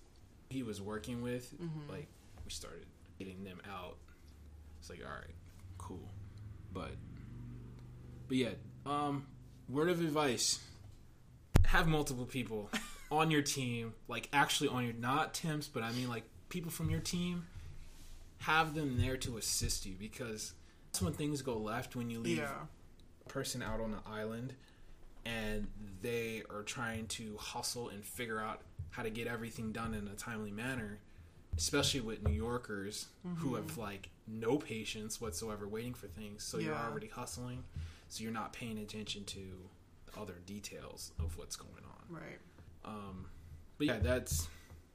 he was working with. Like we started getting them out. It's like all right, cool, but but yeah. Um, word of advice: have multiple people [laughs] on your team, like actually on your not temps, but I mean like people from your team. Have them there to assist you because that's when things go left when you leave Yeah. person out on the island and they are trying to hustle and figure out how to get everything done in a timely manner especially with new yorkers who have like no patience whatsoever waiting for things. So you're already hustling so you're not paying attention to the other details of what's going on. Right. um but yeah that's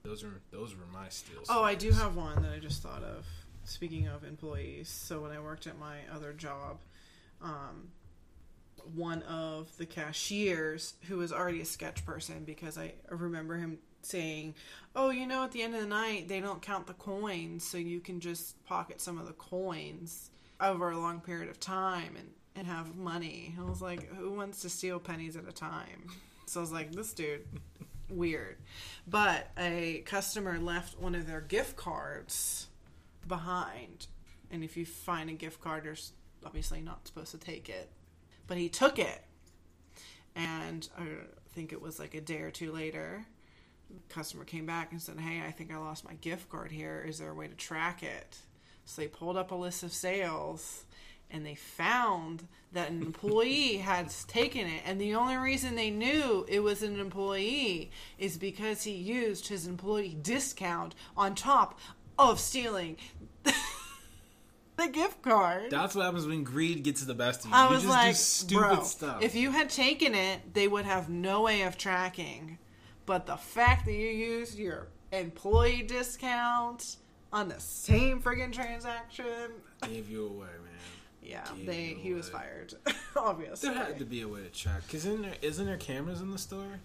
those are those were my steals Oh, I do have one that I just thought of. Speaking of employees, so when I worked at my other job, um, one of the cashiers who was already a sketch person because I remember him saying, "Oh, you know, at the end of the night, they don't count the coins, so you can just pocket some of the coins over a long period of time and and have money." I was like, "Who wants to steal pennies at a time?" [laughs] So I was like, "This dude." weird. But a customer left one of their gift cards behind. And if you find a gift card, you're obviously not supposed to take it. But he took it. And I think it was like a day or two later, the customer came back and said, Hey, I think I lost my gift card here. Is there a way to track it? So they pulled up a list of sales and they found that an employee [laughs] had taken it and the only reason they knew it was an employee is because he used his employee discount on top of stealing the gift card. That's what happens when greed gets the best of you. I you was like, stupid bro, stuff. if you had taken it, they would have no way of tracking. But the fact that you used your employee discount on the same friggin' transaction, gave you away, man. yeah, Gave they he was fired. Obviously, [laughs] There had to be a way to track. Cause isn't there, isn't there cameras in the store?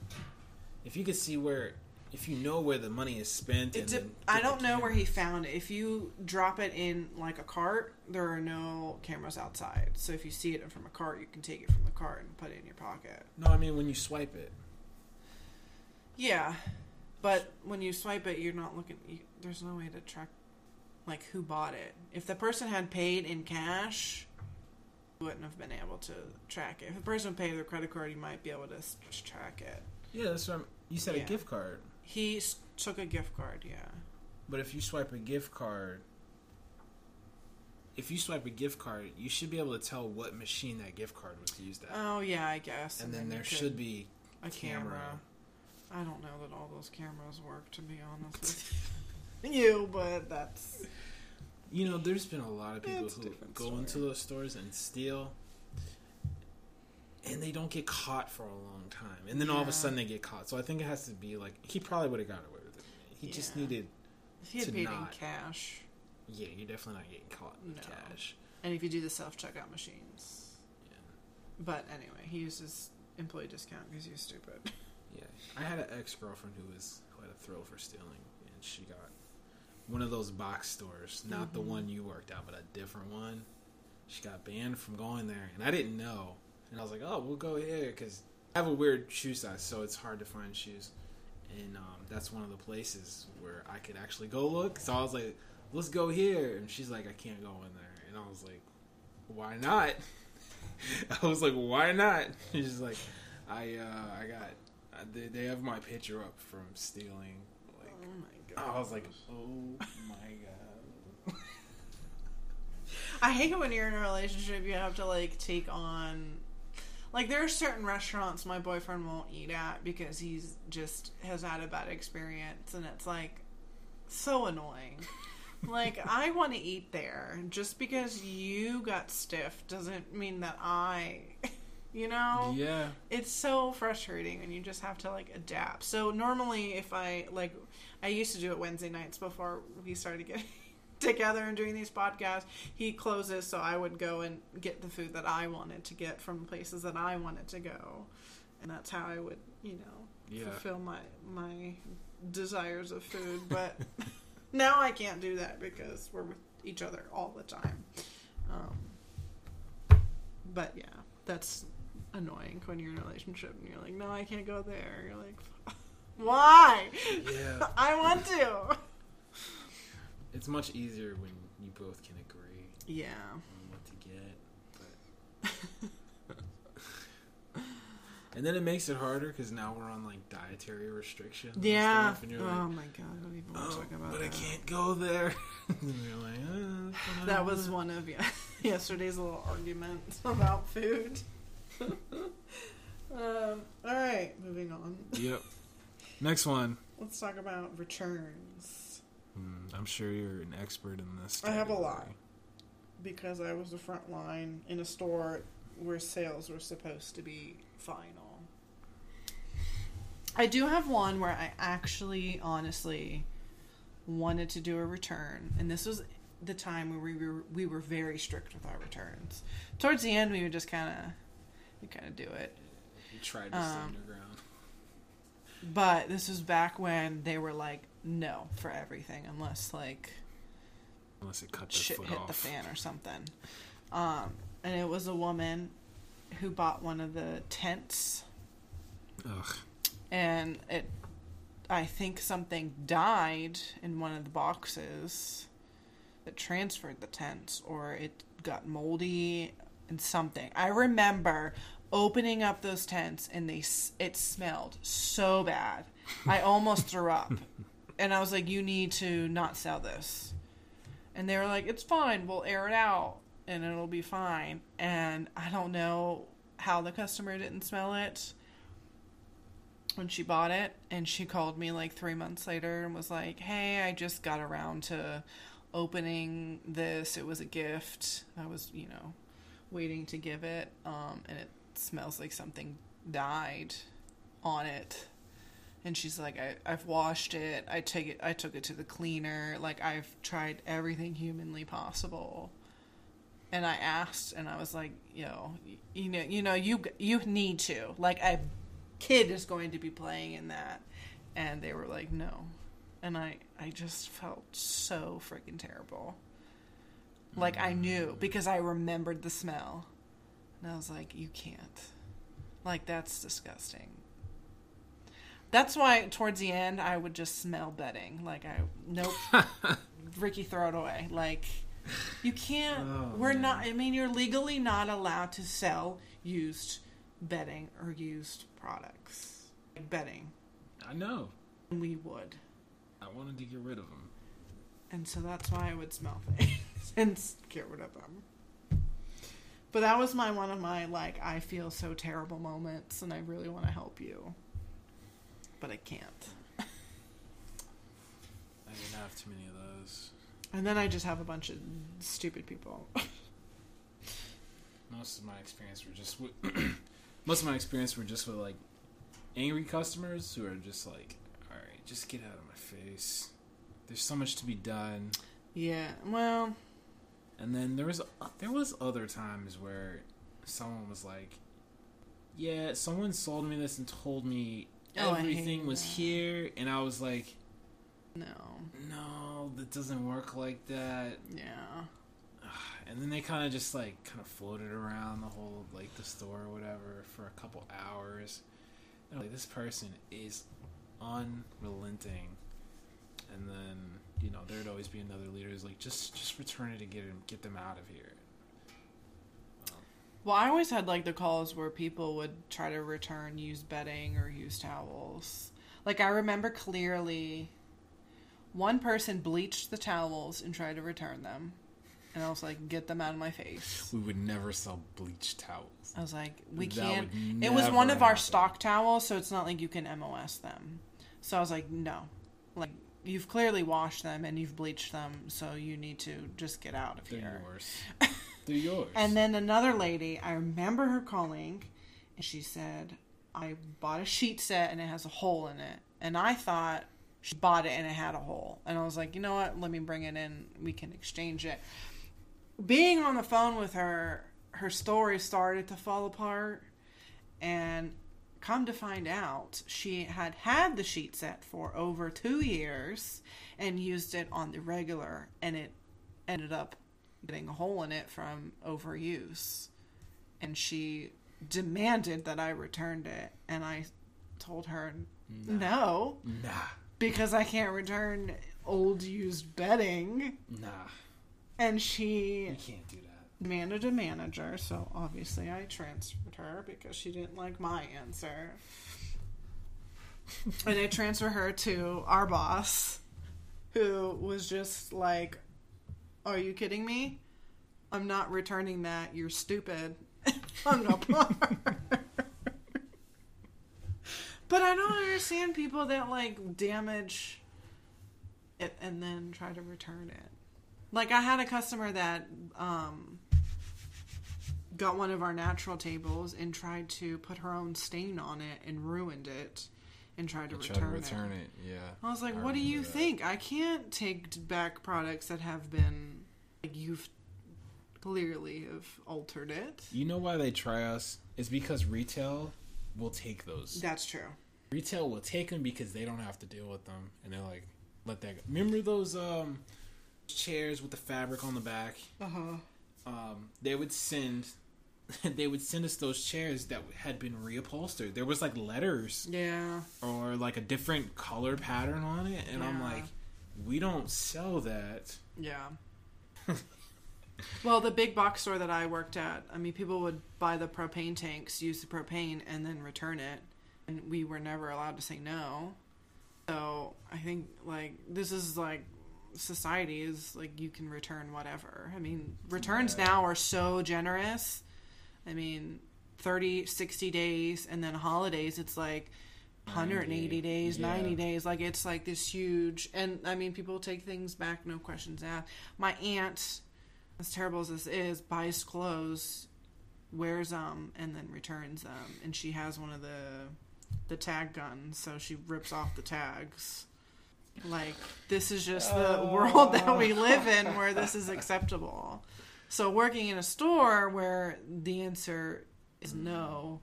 If you could see where, if you know where the money is spent, It and de- then I don't know where he found it. If you drop it in like a cart, there are no cameras outside. So if you see it from a cart, you can take it from the cart and put it in your pocket. No, I mean when you swipe it. Yeah, but when you swipe it, you're not looking. You, there's no way to track like who bought it. If the person had paid in cash, you wouldn't have been able to track it. If the person paid with a credit card, you might be able to track it. Yeah, that's what I'm, you said. Yeah. A gift card. He s- took a gift card. Yeah. But if you swipe a gift card, if you swipe a gift card, you should be able to tell what machine that gift card was used at. Oh yeah, I guess. and then you there should be a camera. camera. I don't know that all those cameras work, to be honest with [laughs] you, but that's You know, there's been a lot of people It's who go story. into those stores and steal, and they don't get caught for a long time, and then all of a sudden they get caught. So I think it has to be like he probably would have got away with it. He just needed, if he had To paid not- in cash. yeah, you're definitely not getting caught in No. cash. And if you do the self checkout machines. Yeah. But anyway, he used his employee discount because he was stupid. [laughs] Yeah, I had an ex girlfriend who was who had a thrill for stealing, and she got one of those box stores, not the Mhm. one you worked at, but a different one. She got banned from going there, and I didn't know. And I was like, "Oh, we'll go here," because I have a weird shoe size, so it's hard to find shoes. And um, that's one of the places where I could actually go look. So I was like, "Let's go here," and she's like, "I can't go in there," and I was like, "Why not?" [laughs] I was like, "Why not?" [laughs] She's like, "I uh, I got." Uh, they, they have my picture up from stealing. Like, oh my god. I was like, oh my god. [laughs] I hate it when you're in a relationship you have to like take on like there are certain restaurants my boyfriend won't eat at because he's just has had a bad experience and it's like so annoying. [laughs] like I want to eat there just because you got stiff doesn't mean that I [laughs] you know Yeah. it's so frustrating and you just have to like adapt. So normally if I like I used to do it Wednesday nights before we started getting together and doing these podcasts. He closes so I would go and get the food that I wanted to get from places that I wanted to go. And that's how I would, you know, Yeah. fulfill my my desires of food, but [laughs] now I can't do that because we're with each other all the time. Um, but yeah, that's annoying when you're in a relationship and you're like, no, I can't go there. You're like, [laughs] why? Yeah. [laughs] I want to. It's much easier when you both can agree Yeah. on what to get. But. [laughs] and then it makes it harder because now we're on like dietary restrictions. and Yeah. and you're oh like, my god, I don't even want to oh, talk about but that. I can't go there. [laughs] and you're like, uh. That was one of yeah, [laughs] yesterday's little arguments about food. um, all right, moving on. Yep. Next one. Let's talk about returns Hmm, I'm sure you're an expert in this. I have a category. lot. because I was the front line in a store where sales were supposed to be final. I do have one where I actually, honestly, wanted to do a return, and this was the time where we were we were very strict with our returns. Towards the end, we would just kind of we kind of do it. You tried to stand Um, your ground. But this was back when they were like, no for everything, unless like Unless it cut shit foot hit off. the fan or something. Um, and it was a woman who bought one of the tents, Ugh. and it, I think something died in one of the boxes that transferred the tents, or it got moldy and something. I remember opening up those tents and they it smelled so bad. I almost threw up. [laughs] And I was like, "You need to not sell this." And they were like, "It's fine. We'll air it out and it'll be fine." And I don't know how the customer didn't smell it when she bought it and she called me like 3 months later and was like, "Hey, I just got around to opening this. It was a gift. I was, you know, waiting to give it, um, and it smells like something died on it. And she's like, I, I've washed it. I take it. I took it to the cleaner. Like I've tried everything humanly possible. And I asked, and I was like, you know, you know, you know, you you need to. Like a kid is going to be playing in that, and they were like, no. And I I just felt so freaking terrible. Like I knew mm. because I remembered the smell, and I was like, you can't. Like that's disgusting. That's why towards the end I would just smell bedding. Like I nope, [laughs] Ricky, throw it away. Like you can't. Oh, we're man. not. I mean, you're legally not allowed to sell used bedding or used products. Like bedding, I know. we would, I wanted to get rid of them. and so that's why I would smell things [laughs] and get rid of them. But that was my one of my like I feel so terrible moments, and I really want to help you, but I can't. I didn't have too many of those. And then I just have a bunch of stupid people. Most of my experience were just with. [clears throat] most of my experience were just with like angry customers who are just like, all right, just get out of my face. There's so much to be done. yeah, well, And then there was there was other times where someone was like, "Yeah, someone sold me this and told me Oh, everything was that. here," and I was like, no, "No, that doesn't work like that." yeah. And then they kind of just like kind of floated around the whole like the store or whatever for a couple hours. And like this person is unrelenting. And then you know there'd always be another leader who's like, just just return it and get him get them out of here. Well, I always had like the calls where people would try to return used bedding or used towels. Like I remember clearly one person bleached the towels and tried to return them. And I was like, get them out of my face. We would never sell bleached towels. I was like, we That can't. It was one of our stock towels, so it's not like you can MOS them. So I was like, no. Like, you've clearly washed them and you've bleached them, so you need to just get out of They're here. [laughs] They're yours. And then another lady, I remember her calling, and she said, I bought a sheet set and it has a hole in it. And I thought she bought it and it had a hole. And I was like, you know what? Let me bring it in. We can exchange it. Being on the phone with her, her story started to fall apart. And come to find out, she had had the sheet set for over two years and used it on the regular, and it ended up getting a hole in it from overuse. And she demanded that I returned it, and I told her no, nah, because I can't return old used bedding. nah, And she you can't do that. demanded a manager, so obviously I transferred her because she didn't like my answer. [laughs] and I transferred her to our boss, who was just like, Are you kidding me? I'm not returning that. You're stupid. [laughs] Hung [laughs] up. But I don't understand people that like damage it and then try to return it. Like I had a customer that um got one of our natural tables and tried to put her own stain on it and ruined it and tried to Try return, to it. return it. Yeah. I was like, I "What do you that. think? I can't take back products that have been like you've clearly have altered it." You know why they try us? It's because retail will take those. That's true. Retail will take them because they don't have to deal with them, and they're like, let that go. Remember those um chairs with the fabric on the back? Uh huh. Um, they would send. [laughs] They would send us those chairs that had been reupholstered. There was like letters Yeah. or like a different color pattern on it, and I'm like, we don't sell that. Yeah. [laughs] well, the big box store that I worked at, I mean, people would buy the propane tanks, use the propane, and then return it, and we were never allowed to say no. So I think like this is like society is like you can return whatever. I mean, returns Yeah. now are so generous. I mean, 30, 60 days, and then holidays, it's like 180 days, Yeah. 90 days. Like it's like this huge. And I mean, people take things back, no questions asked. My aunt, as terrible as this is, buys clothes, wears them, and then returns them. And she has one of the the tag guns, so she rips off the tags. Like this is just the Oh. world that we live in, where this is acceptable. So working in a store where the answer is mm. no,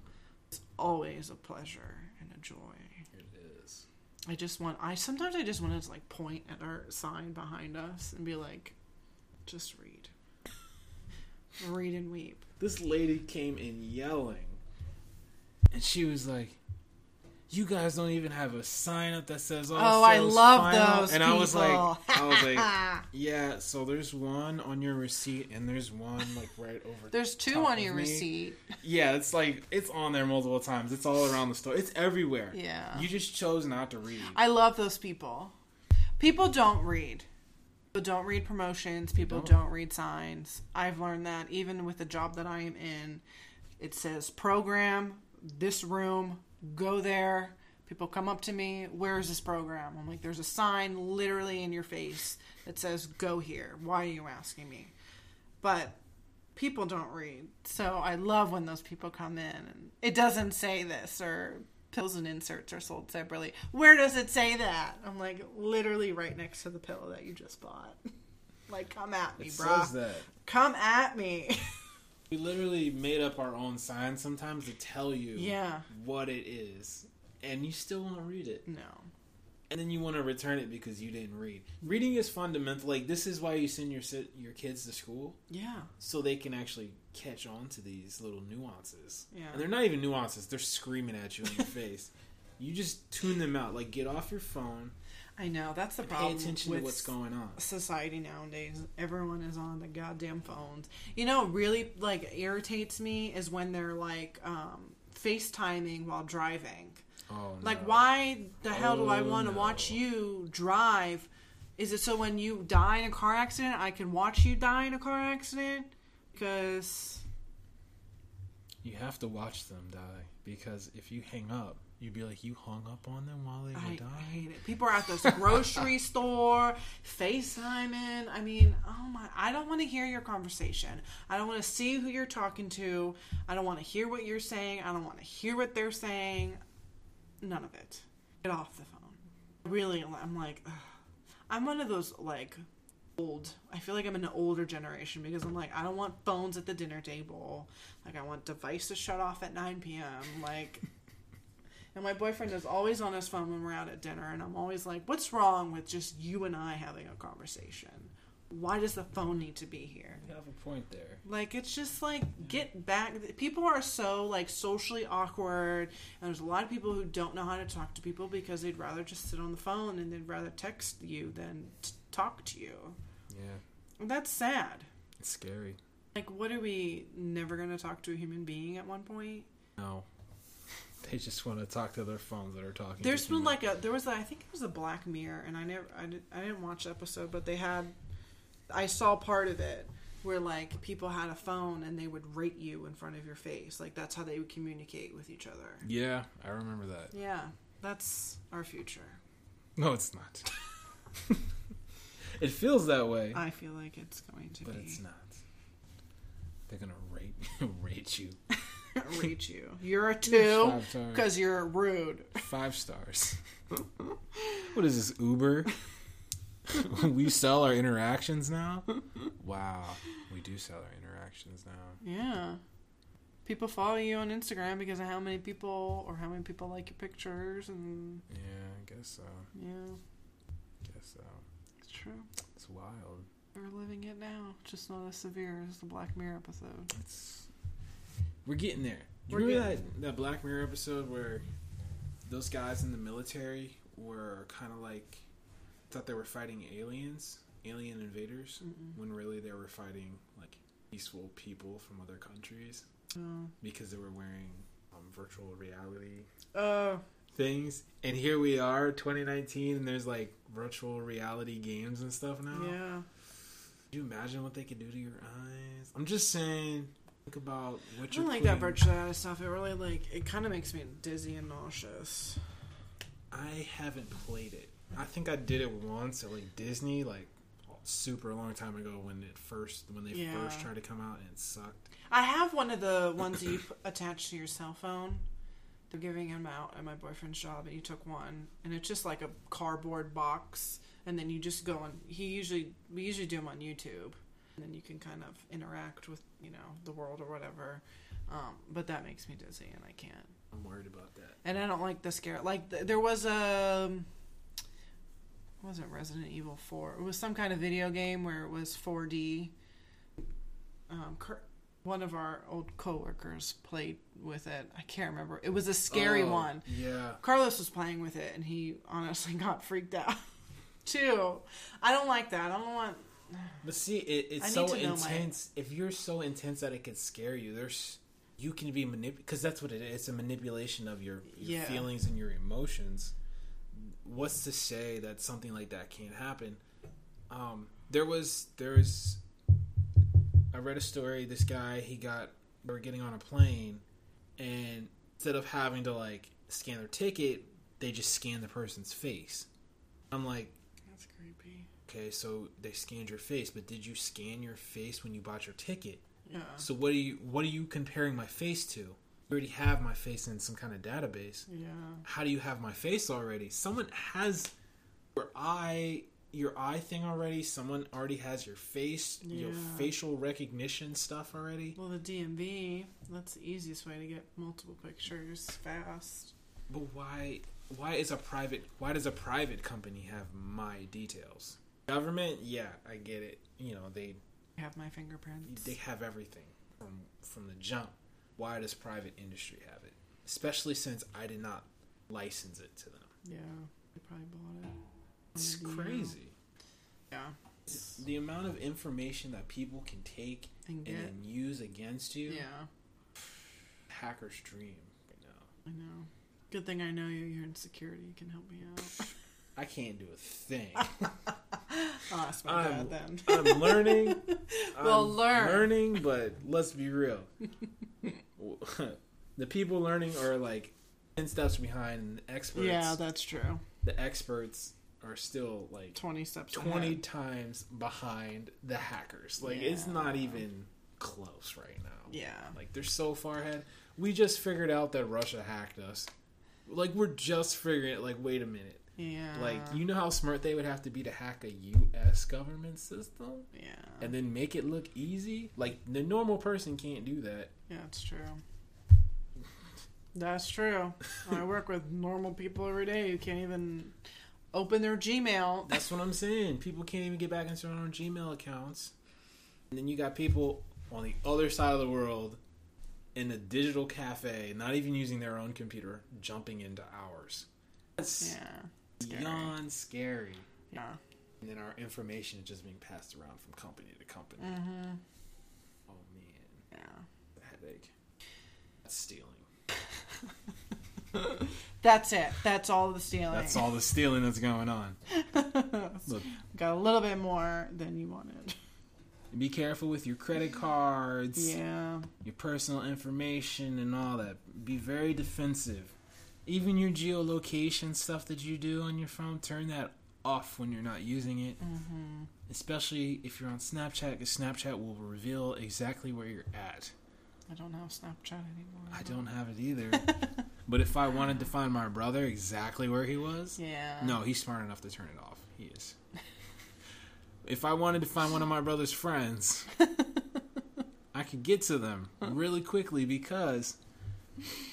is always a pleasure and a joy. It is. I just want I sometimes I just want to like point at our sign behind us and be like, just read. read and weep. This lady came in yelling, and she was like, "You guys don't even have a sign up that says all Oh, I love final." those And I was like. I was like, [laughs] yeah. So there's one on your receipt, and there's one like right over. [laughs] There's two on your me. receipt. Yeah, it's like it's on there multiple times. It's all around the store. It's everywhere. Yeah. You just chose not to read. I love those people. People don't read. People don't read promotions. People don't. don't. read signs. I've learned that even with the job that I am in, it says program, this room, go there. People come up to me, where is this program? I'm like, there's a sign literally in your face that says go here. Why are you asking me? But people don't read. So I love when those people come in and it doesn't say this or pills and inserts are sold separately. Where does it say that? I'm like literally right next to the pill that you just bought. [laughs] like come at me, It that. Come at me. [laughs] We literally made up our own sign sometimes to tell you Yeah. what it is, and you still won't read it. no. and then you want to return it because you didn't read. Reading is fundamental. Like this is why you send your your kids to school Yeah. so they can actually catch on to these little nuances. Yeah. And they're not even nuances; they're screaming at you in your [laughs] face. You just tune them out. Like get off your phone. I know. That's the problem Pay attention with to what's going on. society nowadays. Everyone is on the goddamn phones. You know, what really like irritates me is when they're like um, FaceTiming while driving. Oh, Like, why the hell do I Oh, want to no. watch you drive? Is it so when you die in a car accident, I can watch you die in a car accident? Because You have to watch them die because if you hang up, you'd be like you hung up on them while they were I, I dying. hate it. People are at this grocery [laughs] store, FaceTiming. I mean, oh my, I don't want to hear your conversation. I don't want to see who you're talking to. I don't want to hear what you're saying. I don't want to hear what they're saying. None of it. Get off the phone. Really, I'm like, ugh. I'm one of those like old. I feel like I'm in an older generation because I'm like, I don't want phones at the dinner table. Like, I want devices shut off at 9 p.m. Like, and my boyfriend is always on his phone when we're out at dinner, and I'm always like, what's wrong with just you and I having a conversation? Why does the phone need to be here? You have a point there. Like it's just like get back. People are so like socially awkward, and there's a lot of people who don't know how to talk to people because they'd rather just sit on the phone and they'd rather text you than t- talk to you. Yeah, And that's sad. it's scary. Like, what are we never going to talk to a human being at one point? No, they just want to talk to their phones that are talking. There's been like a there was a, I think it was a Black Mirror, and I never I, did, I didn't watch the episode, but they had I saw part of it where like people had a phone and they would rate you in front of your face, like that's how they would communicate with each other. Yeah, I remember that. Yeah, that's our future. No, it's not. [laughs] it feels that way, I feel like it's going to but be it's not. They're gonna rate [laughs] rate you [laughs] rate you. You're a two because you're rude. five stars. [laughs] what is this Uber? [laughs] we sell our interactions now. Wow, we do sell our interactions now. Yeah. People follow you on Instagram because of how many people or how many people like your pictures and Yeah, I guess so. yeah, I Guess so. it's true. It's wild. We're living it now, just not as severe as the Black Mirror episode. It's we're getting there. You We're remember that that Black Mirror episode where those guys in the military were kind of like thought they were fighting aliens, alien invaders, Mm-mm. when really they were fighting like peaceful people from other countries Oh. because they were wearing um, virtual reality Uh, things. And here we are, 2019, and there's like virtual reality games and stuff now. yeah. Can you imagine what they could do to your eyes? I'm just saying. Think about what I you're. don't like that virtual stuff. It really like it kind of makes me dizzy and nauseous. I haven't played it. I think I did it once at like Disney, like super long time ago when it first when they Yeah. first tried to come out and it sucked. I have one of the ones you attach to your cell phone. They're giving them out at my boyfriend's job, and he took one, and it's just like a cardboard box, and then you just go on. He usually we usually do them on YouTube, and then you can kind of interact with you know the world or whatever. Um, but that makes me dizzy, and I can't. I'm worried about that. And I don't like the scare. Like th- there was a wasn't Resident Evil Four. It was some kind of video game where it was 4D. Um, Cur- one of our old coworkers played with it. I can't remember. It was a scary Oh, one. Yeah. Carlos was playing with it, and he honestly [laughs] got freaked out too. I don't like that. I don't want. But see, it, it's so know my- intense. If you're so intense that it could scare you, there's you can be manip because that's what it is. It's a manipulation of your, your Yeah. feelings and your emotions. What's to say that something like that can't happen? Um, there was there's I read a story. This guy he got they were getting on a plane, and instead of having to like scan their ticket, they just scan the person's face. I'm like, That's creepy. Okay, so they scanned your face, but did you scan your face when you bought your ticket? Yeah. So what are you what are you comparing my face to? You already have my face in some kind of database. Yeah. How do you have my face already? Someone has your eye your eye thing already. Someone already has your face, your facial recognition stuff already. Well, the DMV. That's the easiest way to get multiple pictures fast. But why why is a private why does a private company have my details? Government, yeah, I get it. You know, they Have my fingerprints. they have everything from from the jump. Why does private industry have it? Especially since I did not license it to them. Yeah, they probably bought it. It's crazy. Yeah. The amount of information that people can take And and then use against you. Yeah, Hacker's dream right now. I know. Good thing I know you. You're in security. You can help me out. I can't do a thing. [laughs] Oh, Ask my I'm- dad then. I'm learning. [laughs] Well, I'm learn. Learning, but let's be real. [laughs] the people learning are like ten steps behind the experts. yeah, that's true. the experts are still like 20 steps 20 ahead. times behind the hackers. Like it's not even close right now. Yeah. Like they're so far ahead. We just figured out that Russia hacked us. Like we're just figuring it like wait a minute. Yeah. Like you know how smart they would have to be to hack a US government system Yeah. and then make it look easy? Like the normal person can't do that. Yeah, it's true. That's true. [laughs] I work with normal people every day who can't even open their Gmail. That's what I'm saying. People can't even get back into their own Gmail accounts. And then you got people on the other side of the world in a digital cafe, not even using their own computer, jumping into ours. That's Yeah. Scary. beyond scary. Yeah. And then our information is just being passed around from company to company. Mm-hmm. Oh man, Yeah. the headache. That's stealing. [laughs] That's it. That's all the stealing. That's all the stealing that's going on. [laughs] Look, Got a little bit more than you wanted. be careful with your credit cards. Yeah. your personal information and all that. Be very defensive. Even your geolocation stuff that you do on your phone, turn that off when you're not using it. Mm-hmm. Especially if you're on Snapchat, because Snapchat will reveal exactly where you're at. I don't have Snapchat anymore. I don't have it either. [laughs] but if I wanted to find my brother exactly where he was, Yeah. no, he's smart enough to turn it off. He is. if I wanted to find one of my brother's friends, [laughs] I could get to them [laughs] really quickly because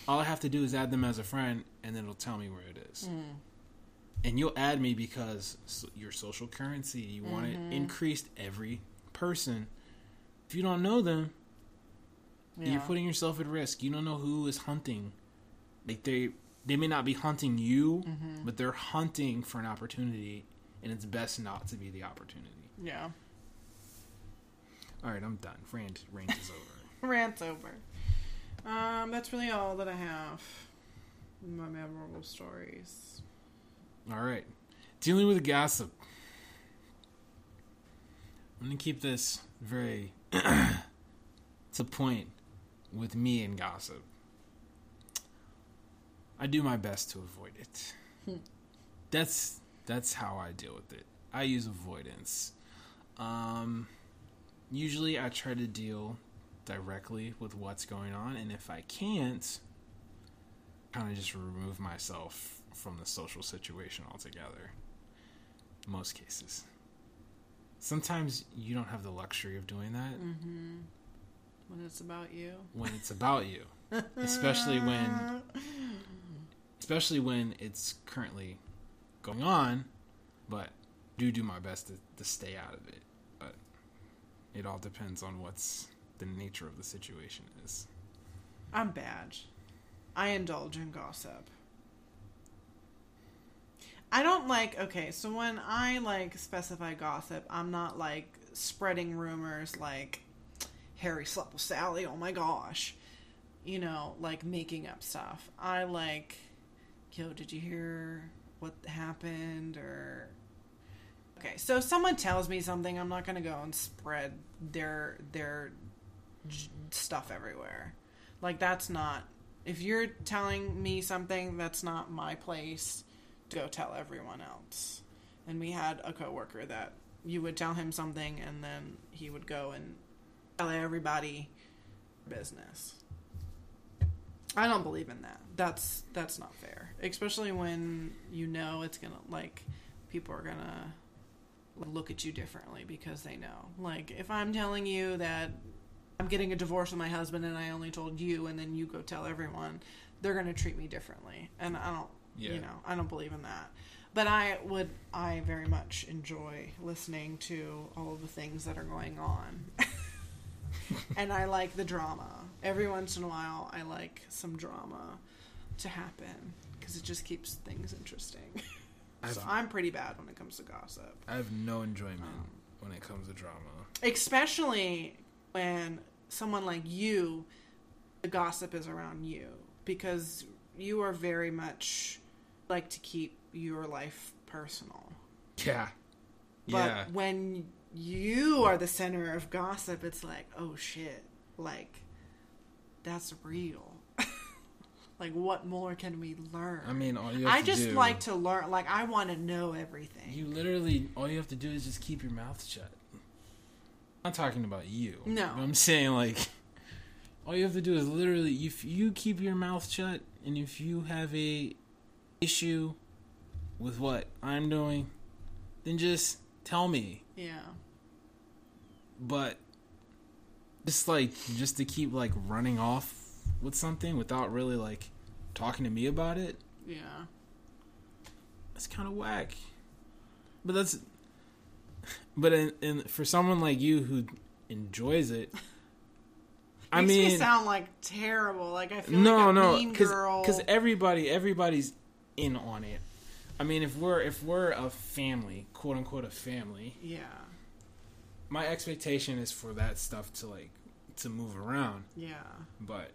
all I have to do is add them as a friend and then it'll tell me where it is. Mm. And you'll add me because your social currency, you want Mhm. it increased every person. If you don't know them, Yeah. you're putting yourself at risk. You don't know who is hunting. Like they they may not be hunting you, Mhm. but they're hunting for an opportunity and it's best not to be the opportunity. Yeah. All right, I'm done. Rant rant is over. [laughs] Rant's over. Um, that's really all that I have. My memorable stories. All right. Dealing with gossip. I'm going to keep this very [clears throat] to point with me and gossip. I do my best to avoid it. [laughs] that's that's how I deal with it. I use avoidance. Um, usually, I try to deal directly with what's going on, and if I can't, kind of just remove myself from the social situation altogether. Most cases. Sometimes you don't have the luxury of doing that Mm-hmm. When it's about you. when it's about you, especially when especially when it's currently going on, but do do my best to, to stay out of it. But it all depends on what's the nature of the situation is. I'm bad. I indulge in gossip. I don't like okay, so when I like specify gossip, I'm not like spreading rumors like Harry slept with Sally, oh my gosh. You know, like making up stuff. I like yo, did you hear what happened or Okay, so someone tells me something, I'm not going to go and spread their their j- stuff everywhere. Like that's not if you're telling me something that's not my place to go tell everyone else. And we had a coworker that you would tell him something and then he would go and tell everybody business. I don't believe in that. That's that's not fair. Especially when you know it's to like people are to look at you differently because they know. Like if I'm telling you that I'm getting a divorce with my husband and I only told you and then you go tell everyone, they're going to treat me differently. And I don't, Yeah. you know, I don't believe in that. But I would, I very much enjoy listening to all of the things that are going on. [laughs] and I like the drama. Every once in a while, I like some drama to happen because it just keeps things interesting. [laughs] so I'm pretty bad when it comes to gossip. I have no enjoyment um, when it comes to drama. especially when someone like you the gossip is around you because you are very much like to keep your life personal Yeah. but yeah. when you are the center of gossip it's like oh shit like that's real [laughs] like what more can we learn I mean, all you have i just do, like to learn like i want to know everything You literally, all you have to do is just keep your mouth shut. I'm not talking about you. No. I'm saying like, all you have to do is literally, if you keep your mouth shut, and if you have a issue with what I'm doing, then just tell me. yeah But just like, just to keep like running off with something without really like talking to me about it, yeah that's kind of whack. But that's, but in, in for someone like you who enjoys it, I Makes mean, me sound like terrible. Like I feel no, like a no, mean because girl. everybody, everybody's in on it. I mean, if we're if we're a family, quote unquote, a family, yeah, my expectation is for that stuff to like to move around. yeah, But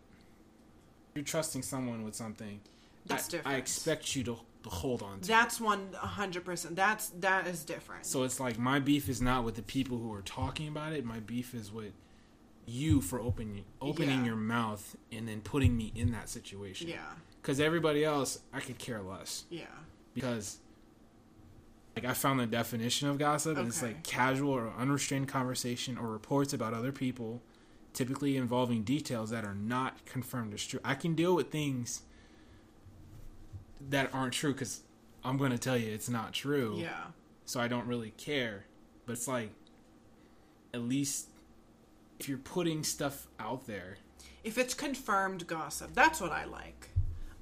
you're trusting someone with something. that's I, different. I expect you to hold on to. that's one hundred percent. That's that is different. So it's like my beef is not with the people who are talking about it. My beef is with you for opening opening Yeah. your mouth and then putting me in that situation. yeah, Because everybody else, I could care less. yeah, Because like I found the definition of gossip, and it's like casual or unrestrained conversation or reports about other people, typically involving details that are not confirmed as true. I can deal with things that aren't true because I'm going to tell you it's not true yeah, so I don't really care. But it's like, at least if you're putting stuff out there, if it's confirmed gossip, that's what I like.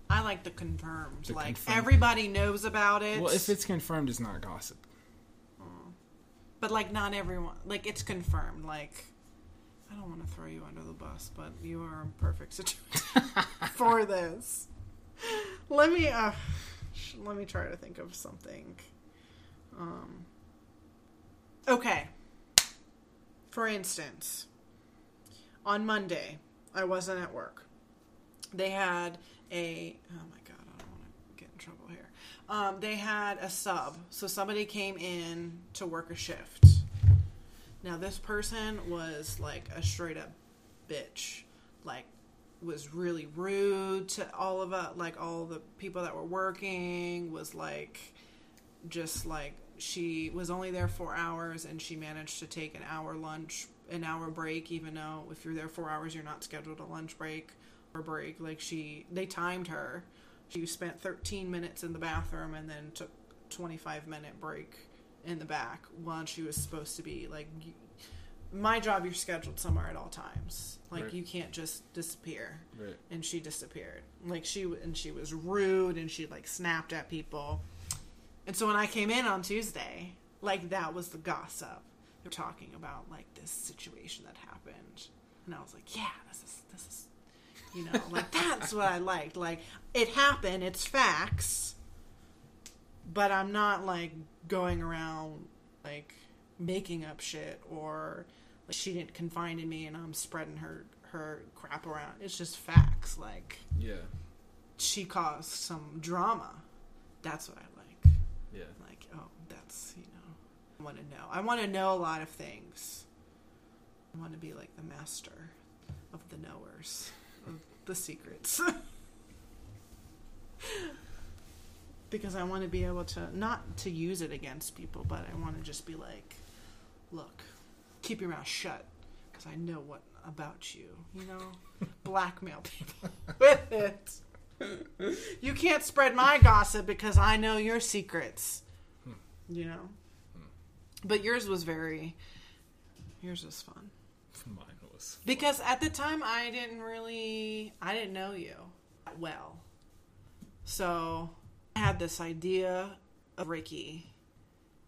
I like the confirmed. The like confirmed. everybody knows about it. well, if it's confirmed, it's not gossip. Mm. but like not everyone. Like it's confirmed. Like I don't want to throw you under the bus, but you are in perfect situation [laughs] [laughs] for this. Let me uh, let me try to think of something. Um. Okay. For instance, on Monday, I wasn't at work. They had a oh my god, I don't want to get in trouble here. Um, they had a sub, so somebody came in to work a shift. Now this person was like a straight up bitch, like was really rude to all of us, like all the people that were working, was like, just like, she was only there four hours and she managed to take an hour lunch, an hour break, even though if you're there four hours, you're not scheduled a lunch break or break. Like, she, they timed her. She spent 13 minutes in the bathroom and then took 25 minute break in the back while she was supposed to be like my job you're scheduled somewhere at all times. Like Right. you can't just disappear. Right. and she disappeared. Like she and she was rude and she like snapped at people. And so when i came in on tuesday like that was the gossip. They're talking about like this situation that happened. And i was like yeah this is this is you know [laughs] like that's what i liked. Like it happened it's facts but i'm not like going around like making up shit or like she didn't confide in me and i'm spreading her her crap around. It's just facts like Yeah. she caused some drama. That's what i like. Yeah. like oh that's you know i want to know. I want to know a lot of things. I want to be like the master of the knowers of the secrets. [laughs] Because i want to be able to not to use it against people but i want to just be like look keep your mouth shut because i know what about you you know [laughs] blackmail people [laughs] with it you can't spread my gossip because I know your secrets. You know? But yours was very yours was fun. Mine was. Because at the time I didn't really I didn't know you that well. So I had this idea of Ricky.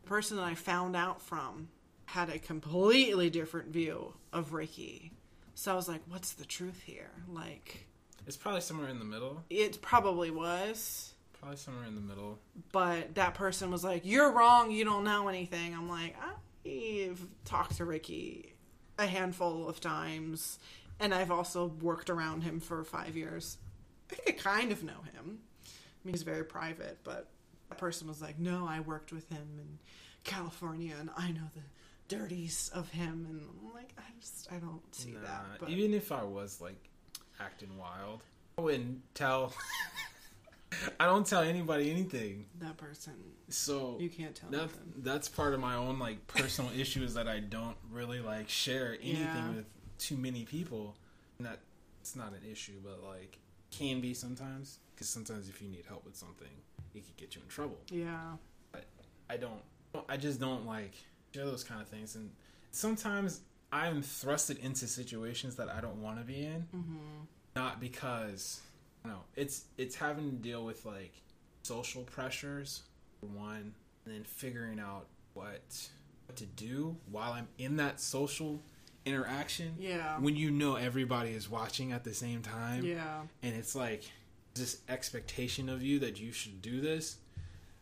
The person that I found out from had a completely different view of Ricky. So I was like, what's the truth here? Like It's probably somewhere in the middle. it probably was. Probably somewhere in the middle. but that person was like, "You're wrong. You don't know anything." I'm like, I've talked to Ricky a handful of times, and I've also worked around him for five years. I think I kind of know him. I mean, he's very private, but that person was like, "No, I worked with him in California, and I know the dirties of him." And I'm like, I just, I don't see Nah, that. But even if I was like acting wild, I wouldn't tell. [laughs] I don't tell anybody anything. that person, So you can't tell that, that's part of my own like personal [laughs] issue is that I don't really like share anything Yeah. with too many people. And that it's not an issue, but like can be sometimes because sometimes if you need help with something, it could get you in trouble. Yeah, But I don't. I just don't like share those kind of things, and sometimes I'm thrusted into situations that I don't want to be in, hmm not because I don't know it's it's having to deal with like social pressures one, and then figuring out what what to do while I'm in that social interaction. yeah, When you know everybody is watching at the same time, yeah. and it's like this expectation of you that you should do this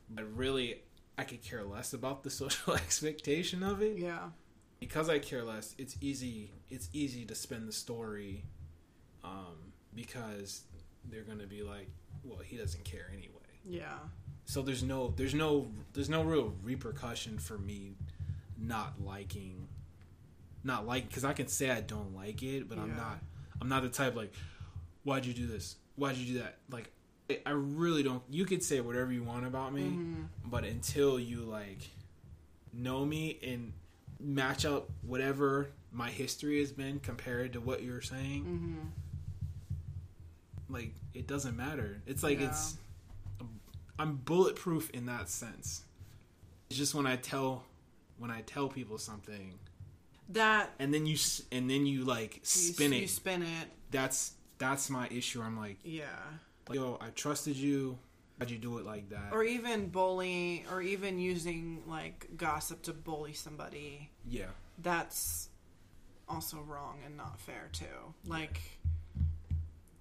but really i could care less about the [laughs] social expectation of it. Yeah. because i care less it's easy it's easy to spin the story um, because they're gonna be like well he doesn't care anyway. Yeah. so there's no there's no there's no real repercussion for me not liking not like because i can say i don't like it but i'm not i'm not the type like why'd you do this? Why'd you do that? Like I- really don't you could say whatever you want about me Mhm. but until you like know me and match up whatever my history has been compared to what you're saying Mhm. like it doesn't matter it's like Yeah. it's i'm bulletproof in that sense it's just when i tell when i tell people something That and then you and then you like you, spin you it spin it. that's that's my issue i'm like Yeah. Yo i trusted you how'd you do it like that Or even bully, or even using like gossip to bully somebody. yeah That's also wrong and not fair too. Like,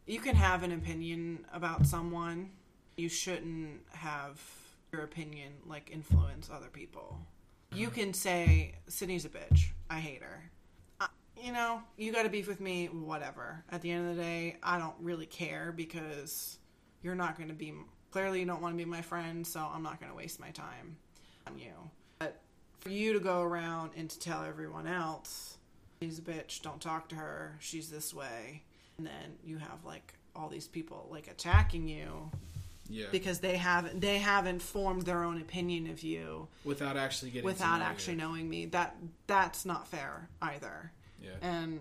you can have an opinion about someone. You shouldn't have your opinion like influence other people. You uh-huh. can say Sydney's a bitch. I hate her. You know, you got to beef with me. Whatever. At the end of the day, I don't really care because you're not going to be. Clearly, you don't want to be my friend, so I'm not going to waste my time on you. But for you to go around and to tell everyone else, she's a bitch. Don't talk to her. She's this way. and then you have like all these people like attacking you Yeah. because they haven't they haven't formed their own opinion of you without actually getting to without know actually you. knowing me. That that's not fair either. Yeah. And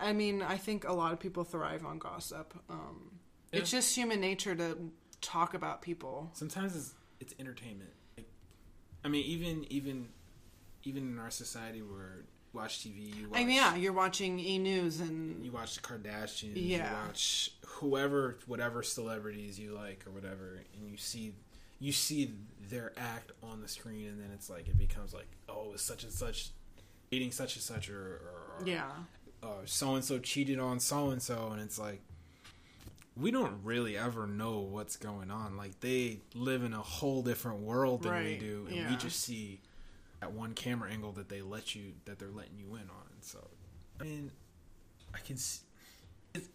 I mean, I think a lot of people thrive on gossip. Um, Yeah. It's just human nature to talk about people. Sometimes it's it's entertainment. Like, I mean, even even even in our society where you watch TV, you watch I mean, yeah, you're watching E News and you watch the Kardashians, Yeah. you watch whoever, whatever celebrities you like or whatever, and you see you see their act on the screen, and then it's like it becomes like, oh, it's such and such eating such and such, or, or yeah, so and so cheated on so and so, and it's like we don't really ever know what's going on. Like they live in a whole different world than we do, and we just see that one camera angle that they let you that they're letting you in on. So, I mean, I can see. It's,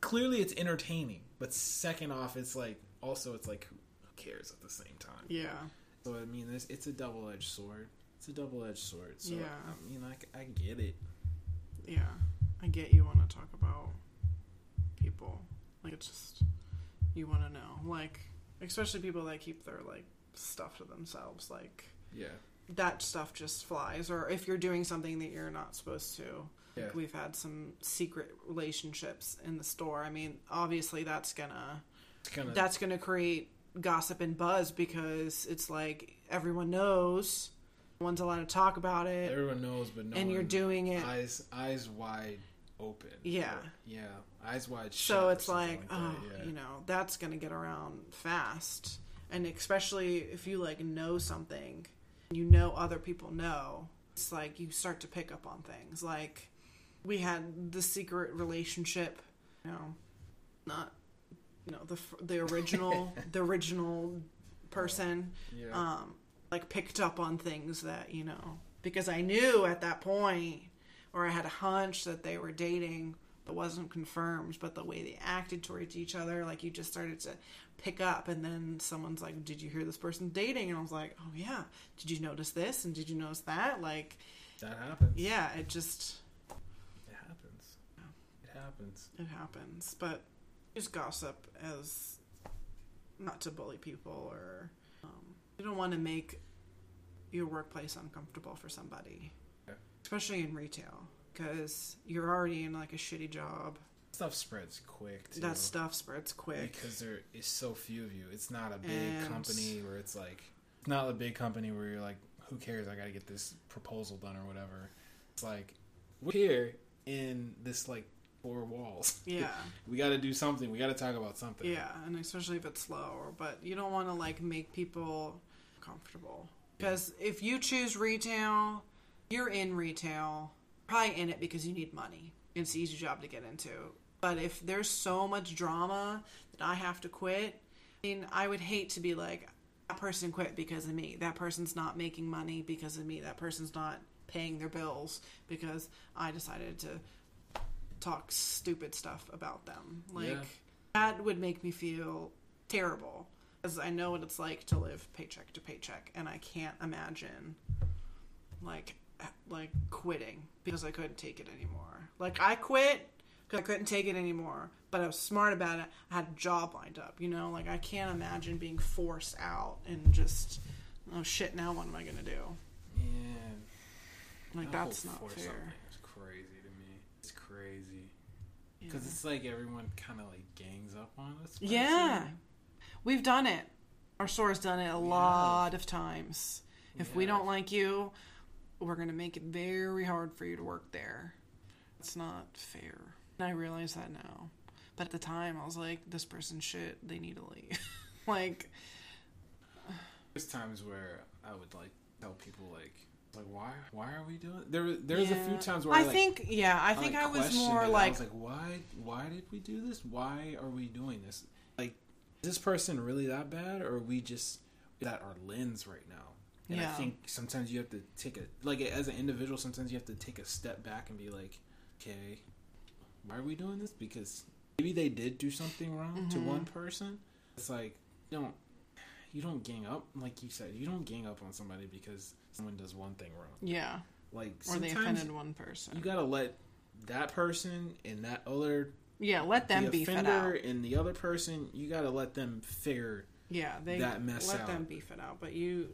clearly, it's entertaining, but second off, it's like also it's like who cares at the same time. yeah, So I mean, it's, it's a double edged sword. It's a double edged sword. So Yeah. I mean, I, I get it. Yeah. I get you want to talk about people. Like it's just you want to know, like especially people that keep their like stuff to themselves. Like Yeah. that stuff just flies, or if you're doing something that you're not supposed to. Yeah. Like we've had some secret relationships in the store. I mean, obviously that's gonna of that's gonna create gossip and buzz because it's like everyone knows, no one's allowed to talk about it, everyone knows, but no and you're doing it. eyes eyes wide open. Yeah. yeah, eyes wide shut. so it's something like, oh, yeah. you know, that's gonna get around fast, and especially if you like know something, you know other people know. It's like you start to pick up on things. Like we had the secret relationship, you know, not you know the the original [laughs] the original person yeah, um, like picked up on things that you know because I knew at that point, or I had a hunch that they were dating, but wasn't confirmed. But the way they acted towards each other, like you just started to pick up, and then someone's like, "Did you hear this person dating?" And I was like, "Oh yeah, did you notice this? And did you notice that?" Like, that happens. yeah, it just it happens. Yeah. It happens. it happens. But use gossip as not to bully people or you don't want to make your workplace uncomfortable for somebody, Yeah. especially in retail, because you're already in like a shitty job. Stuff spreads quick. Too, That stuff spreads quick. because there is so few of you. It's not a big And- company where it's like it's not a big company where you're like, who cares? I got to get this proposal done or whatever. It's like we're here in this like four walls. [laughs] Yeah, we got to do something. We got to talk about something. yeah, and especially if it's slow. But you don't want to like make people comfortable because if you choose retail, you're in retail, probably in it because you need money. It's an easy job to get into. But if there's so much drama that I have to quit, I mean, I would hate to be like, that person quit because of me. That person's not making money because of me. That person's not paying their bills because I decided to talk stupid stuff about them. Like, Yeah. that would make me feel terrible. Because I know what it's like to live paycheck to paycheck, and I can't imagine, like, like quitting because I couldn't take it anymore. Like I quit because I couldn't take it anymore, but I was smart about it. I had a job lined up, you know. Like I can't imagine being forced out and just, oh shit, now what am I gonna do? Yeah, Like that that's not fair. It's crazy to me. It's crazy Yeah. because it's like everyone kind of like gangs up on us. Yeah. We've done it. Our store's done it a lot of times. If we don't like you, we're going to make it very hard for you to work there. It's not fair. And I realize that now. But at the time, I was like, this person shit. They need to leave. [laughs] like, There's times where I would like tell people like like why why are we doing there there's a few times where I, I like, think, yeah, I I, think like, I was more it. I like, was like why why did we do this why are we doing this like is this person really that bad or are we just that our lens right now? And I think sometimes you have to take a like as an individual sometimes you have to take a step back and be like okay why are we doing this? Because maybe they did do something wrong to Mhm. one person. It's like don't you don't gang up like you said you don't gang up on somebody because someone does one thing wrong. Yeah, like or they offended one person. you gotta let that person and that other Yeah, let them the beef it out. and the other person, you got to let them figure. Yeah, they that mess let out. them beef it out. But you,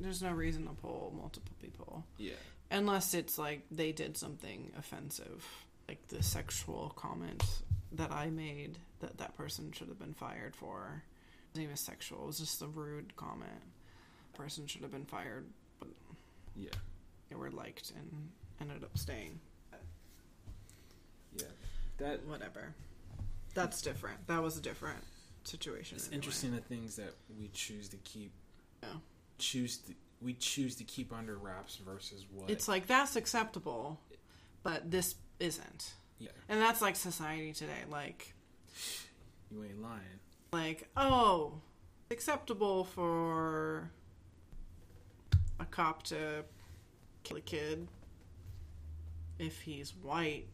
there's no reason to pull multiple people Yeah. unless it's like they did something offensive, like the sexual comment that I made that that person should have been fired for. It wasn't even sexual; it was just a rude comment. Person should have been fired, but Yeah. they were liked and ended up staying. Yeah. That Whatever. That's different. That was a different situation. it's anyway. interesting the things that we choose to keep Yeah. choose to, we choose to keep under wraps versus what It's like that's acceptable, but this isn't. yeah And that's like society today. Like, you ain't lying like oh, acceptable for a cop to kill a kid if he's white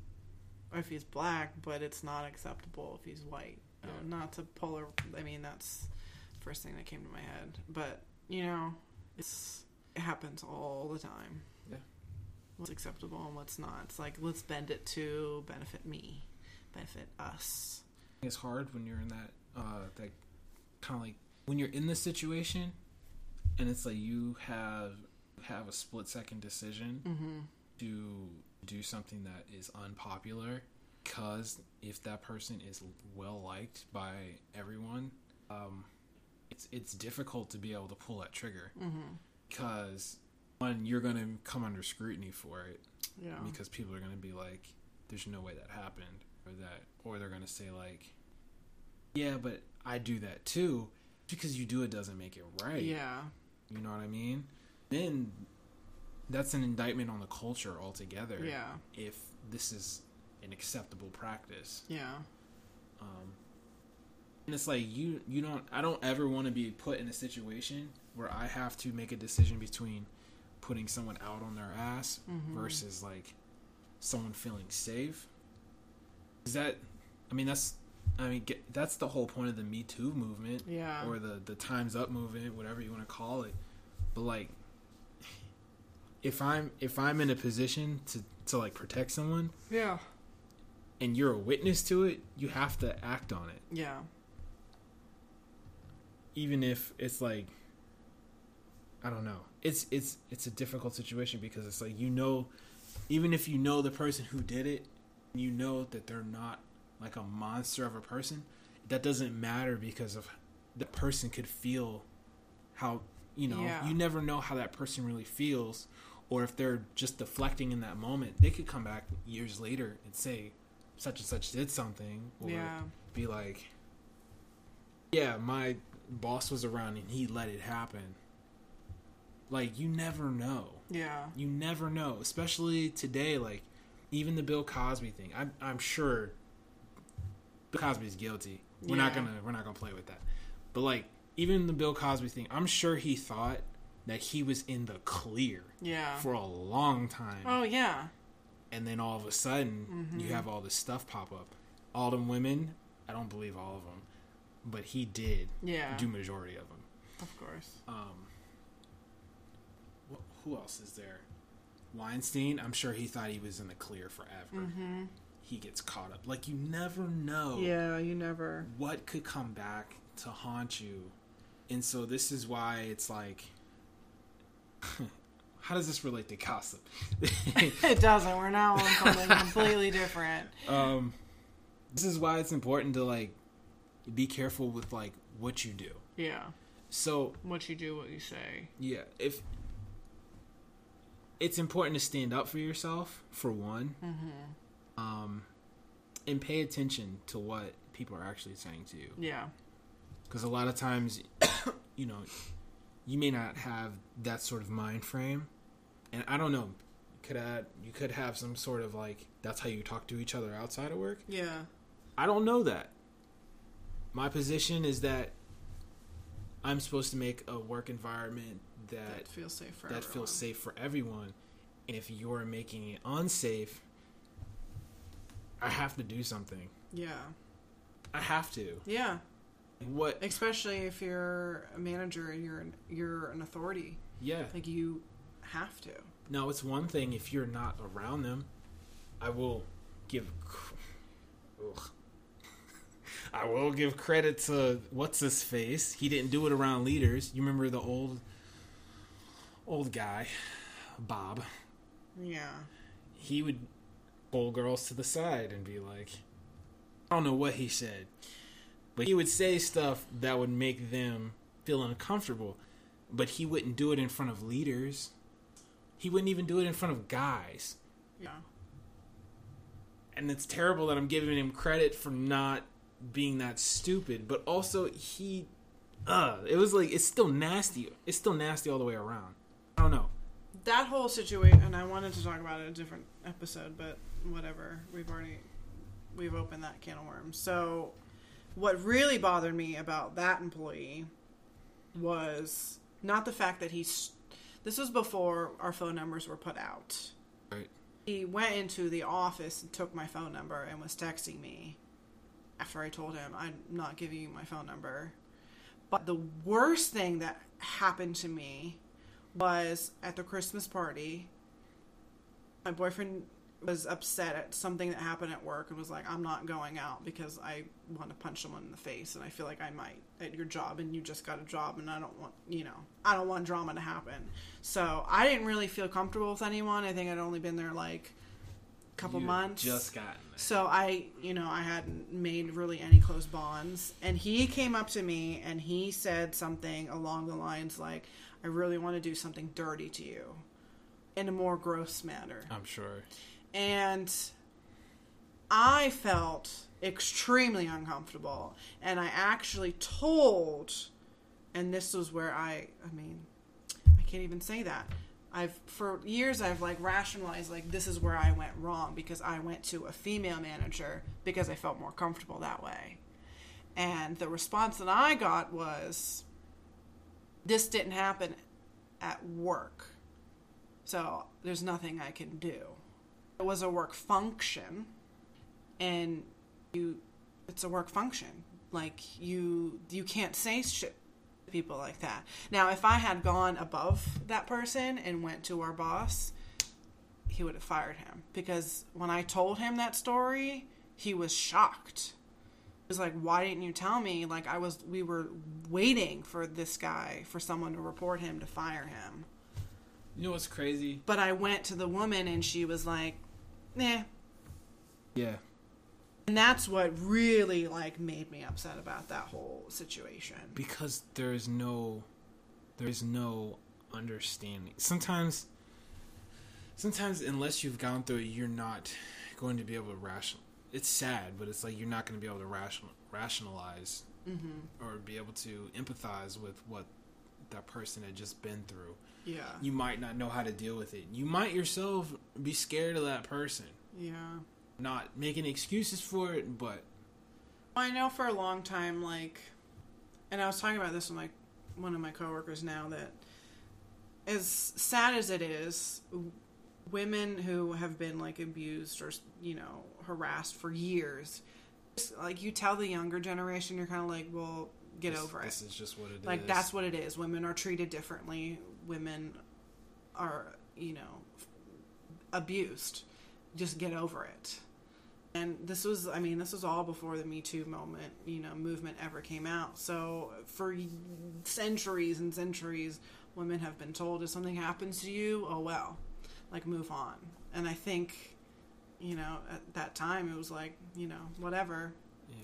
or if he's black, but it's not acceptable if he's white. Yeah. Not to polar. I mean, that's first thing that came to my head. But you know, it's it happens all the time. Yeah. What's acceptable and what's not. It's like let's bend it to benefit me, benefit us. it's hard when you're in that uh that kind of like when you're in the situation and it's like you have have a split second decision Mm-hmm. to do something that is unpopular because if that person is well liked by everyone um it's it's difficult to be able to pull that trigger Mm-hmm. because one you're going to come under scrutiny for it Yeah. because people are going to be like there's no way that happened or that or they're going to say like yeah but i do that too because you do it doesn't make it right Yeah. you know what i mean then that's an indictment on the culture altogether Yeah. if this is an acceptable practice Yeah. um and it's like you you don't i don't ever want to be put in a situation where i have to make a decision between putting someone out on their ass Mhm. versus like someone feeling safe is that i mean that's i mean get, that's the whole point of the me too movement Yeah. or the the times up movement whatever you want to call it but like if i'm if i'm in a position to to like protect someone yeah. and you're a witness to it you have to act on it Yeah. even if it's like I don't know. It's it's it's a difficult situation because it's like you know even if you know the person who did it, you know that they're not like a monster of a person, that doesn't matter because of the person could feel how you know, Yeah. you never know how that person really feels or if they're just deflecting in that moment. They could come back years later and say such and such did something or Yeah. be like yeah, my boss was around and he let it happen. Like you never know. Yeah. You never know, especially today. Like even the Bill Cosby thing. I'm I'm sure Bill Cosby's guilty. We're not gonna we're not gonna play with that. But like even the Bill Cosby thing, I'm sure he thought that he was in the clear Yeah. for a long time, Oh yeah. and then all of a sudden you Mhm. have all this stuff pop up. All them women, I don't believe all of them, but he did Yeah. do majority of them. Of course. Um, wh- who else is there? Weinstein. I'm sure he thought he was in the clear forever. Mm-hmm. He gets caught up. Like you never know Yeah. You never. what could come back to haunt you, and so this is why it's like, [laughs] how does this relate to gossip? [laughs] It doesn't. We're now on something [laughs] completely different. um, this is why it's important to like be careful with like what you do. Yeah. So What you do, what you say. Yeah, if it's important to stand up for yourself for one, Mm-hmm. um, and pay attention to what people are actually saying to you, Yeah. because a lot of times, [coughs] you know, you may not have that sort of mind frame, and I don't know, could add you could have some sort of like that's how you talk to each other outside of work. Yeah. I don't know that. My position is that I'm supposed to make a work environment that That feels safe for that everyone. feels safe for everyone. And if you're making it unsafe, I have to do something. Yeah. I have to. Yeah. What? Especially if you're a manager and you're an, you're an authority, Yeah. like you have to. Now it's one thing if you're not around them. I will give. ugh. [laughs] I will give credit to what's his face. He didn't do it around leaders. You remember the old old guy, Bob. Yeah. He would pull girls to the side and be like, I don't know what he said, but he would say stuff that would make them feel uncomfortable. But he wouldn't do it in front of leaders. He wouldn't even do it in front of guys. Yeah. and it's terrible that I'm giving him credit for not being that stupid, but also he uh it was like it's still nasty. It's still nasty all the way around. I don't know. That whole situation, and I wanted to talk about it in a different episode, but whatever. We've already we've opened that can of worms. So, what really bothered me about that employee was not the fact that he's. This was before our phone numbers were put out. Right. He went into the office and took my phone number and was texting me after I told him I'm not giving you my phone number. But the worst thing that happened to me was at the Christmas party. My boyfriend was upset at something that happened at work and was like, I'm not going out because I want to punch someone in the face and I feel like I might at your job and you just got a job and I don't want, you know, I don't want drama to happen. So I didn't really feel comfortable with anyone. I think I'd only been there like a couple You months. Just gotten there. So I, you know, I hadn't made really any close bonds. And he came up to me and he said something along the lines like, I really want to do something dirty to you in a more gross manner. I'm sure. And I felt extremely uncomfortable. And I actually told, and this was where I, I mean, I can't even say that. I've for years I've like rationalized like this is where I went wrong because I went to a female manager because I felt more comfortable that way. And the response that I got was this didn't happen at work. So there's nothing I can do. It was a work function and you it's a work function. Like you you can't say shit to people like that. Now, if I had gone above that person and went to our boss, he would have fired him because when I told him that story, he was shocked. He was like, "Why didn't you tell me?" Like I was we were waiting for this guy for someone to report him to fire him. You know what's crazy? But I went to the woman and she was like, "Nah." Yeah. And that's what really like made me upset about that whole situation. Because there is no there is no understanding. Sometimes sometimes unless you've gone through it, you're not going to be able to rational it's sad, but it's like you're not going to be able to rational, rationalize Mm-hmm. or be able to empathize with what that person had just been through. Yeah. You might not know how to deal with it. You might yourself be scared of that person. Yeah. Not making excuses for it, but I know for a long time, like, and I was talking about this with my one of my coworkers now that, as sad as it is, women who have been like abused or you know harassed for years, like you tell the younger generation, you're kind of like, well, get this, over this it. is just what it is. Like that's what it is. Women are treated differently. Women are, you know, abused. Just get over it. And this was, I mean, this was all before the Me Too moment, you know, movement ever came out. So for centuries and centuries, women have been told if something happens to you, oh well, like move on. And I think, you know, at that time it was like, you know, whatever,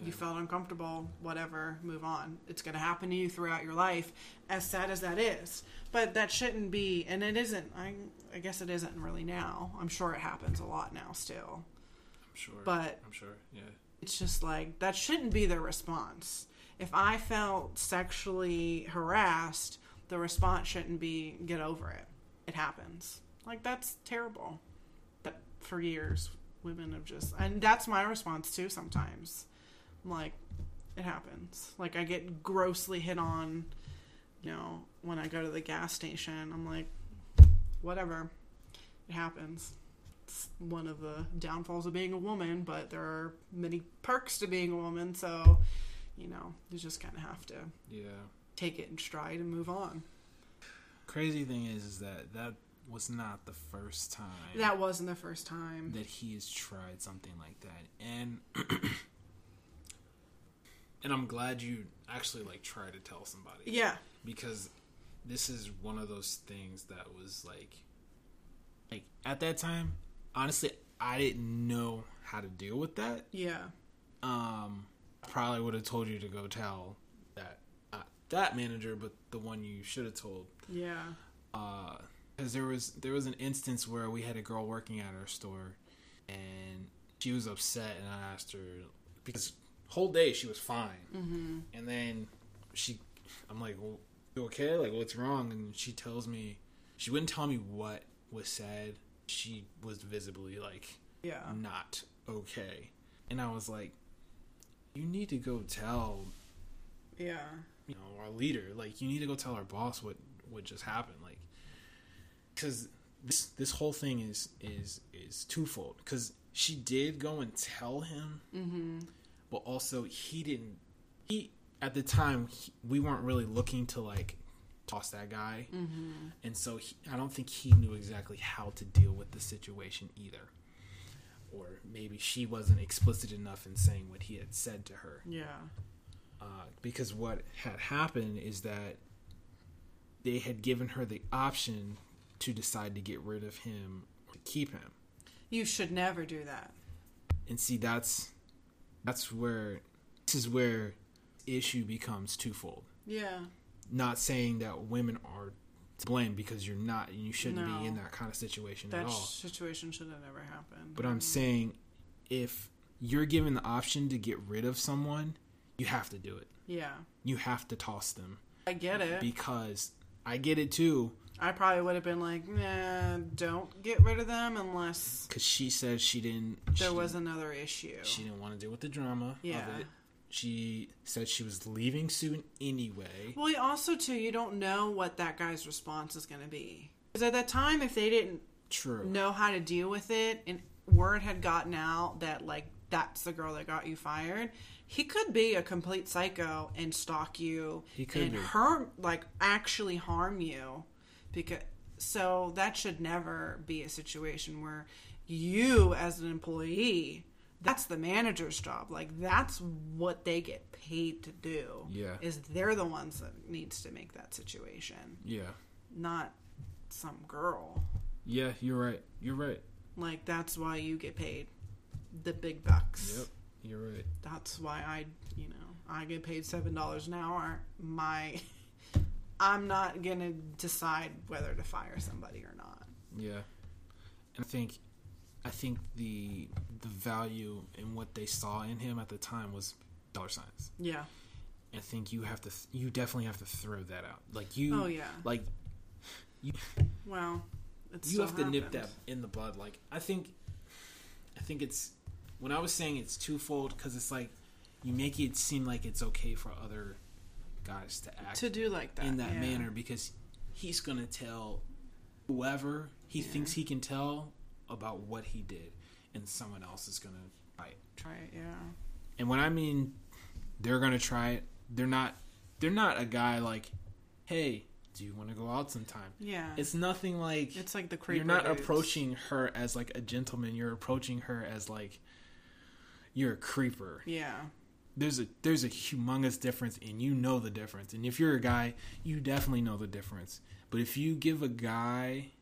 Yeah. you felt uncomfortable, whatever, move on. It's going to happen to you throughout your life, as sad as that is. But that shouldn't be, and it isn't. I, I guess it isn't really now. I'm sure it happens a lot now still. I'm sure. but- I'm sure. Yeah. It's just like, that shouldn't be the response. If I felt sexually harassed, the response shouldn't be, get over it. It happens. Like, that's terrible. But for years, women have just, and that's my response too sometimes. Like, it happens. Like, I get grossly hit on, you know, when I go to the gas station. I'm like, whatever. It happens. It's one of the downfalls of being a woman, but there are many perks to being a woman, so, you know, you just kind of have to Yeah. take it in stride and move on. Crazy thing is, is that that was not the first time That wasn't the first time. that he has tried something like that, and [clears throat] and I'm glad you actually like try to tell somebody. Yeah. because this is one of those things that was like like at that time honestly i didn't know how to deal with that Yeah. um probably would have told you to go tell that not that manager but the one you should have told Yeah. uh because there was there was an instance where we had a girl working at our store and she was upset and i asked her because whole day she was fine Mm-hmm. and then she i'm like well you okay like what's wrong and she tells me she wouldn't tell me what was said she was visibly like Yeah. not okay and i was like you need to go tell Yeah. you know our leader like you need to go tell our boss what what just happened like because this this whole thing is is is twofold because she did go and tell him Mm-hmm. But also he didn't he at the time he, we weren't really looking to like toss that guy Mm-hmm. and so he, i don't think he knew exactly how to deal with the situation either or maybe she wasn't explicit enough in saying what he had said to her Yeah. uh, because what had happened is that they had given her the option to decide to get rid of him or to keep him You should never do that. and see that's that's where this is where issue becomes twofold Yeah. not saying that women are to blame because you're not and you shouldn't No. be in that kind of situation That at all That situation should have never happened. but i'm mm-hmm. saying if you're given the option to get rid of someone you have to do it Yeah. you have to toss them I get it. because i get it too I probably would have been like, nah, don't get rid of them unless because she said she didn't there she, was another issue. she didn't want to deal with the drama Yeah. of it she said she was leaving soon anyway Well, also too, you don't know what that guy's response is going to be. Because at that time, if they didn't true know how to deal with it, and word had gotten out that like that's the girl that got you fired, he could be a complete psycho and stalk you He could and be. harm, like actually harm you. Because so that should never be a situation where you, as an employee, that's the manager's job. Like that's what they get paid to do. Yeah. is they're the ones that needs to make that situation, yeah not some girl. yeah you're right you're right Like that's why you get paid the big bucks. yep you're right That's why I, you know, I get paid seven dollars an hour. My, I'm not gonna decide whether to fire somebody or not. Yeah, and I think, I think the the value in what they saw in him at the time was dollar signs. Yeah. I think you have to, you definitely have to throw that out. Like you, Oh yeah. like Well, it's you have to nip that in the bud. Like I think, I think it's when I was saying it's twofold because it's like you make it seem like it's okay for other guys to act to do like that in that yeah. manner because he's gonna tell whoever he Yeah. thinks he can tell about what he did, and someone else is gonna fight. Try it, yeah. And when I mean they're gonna try it, they're not. They're not a guy like, hey, do you want to go out sometime? Yeah. It's nothing like It's like the creeper. you're not dudes. approaching her as like a gentleman. You're approaching her as like you're a creeper. Yeah. There's a there's a humongous difference, and you know the difference. And if you're a guy, you definitely know the difference. But if you give a guy,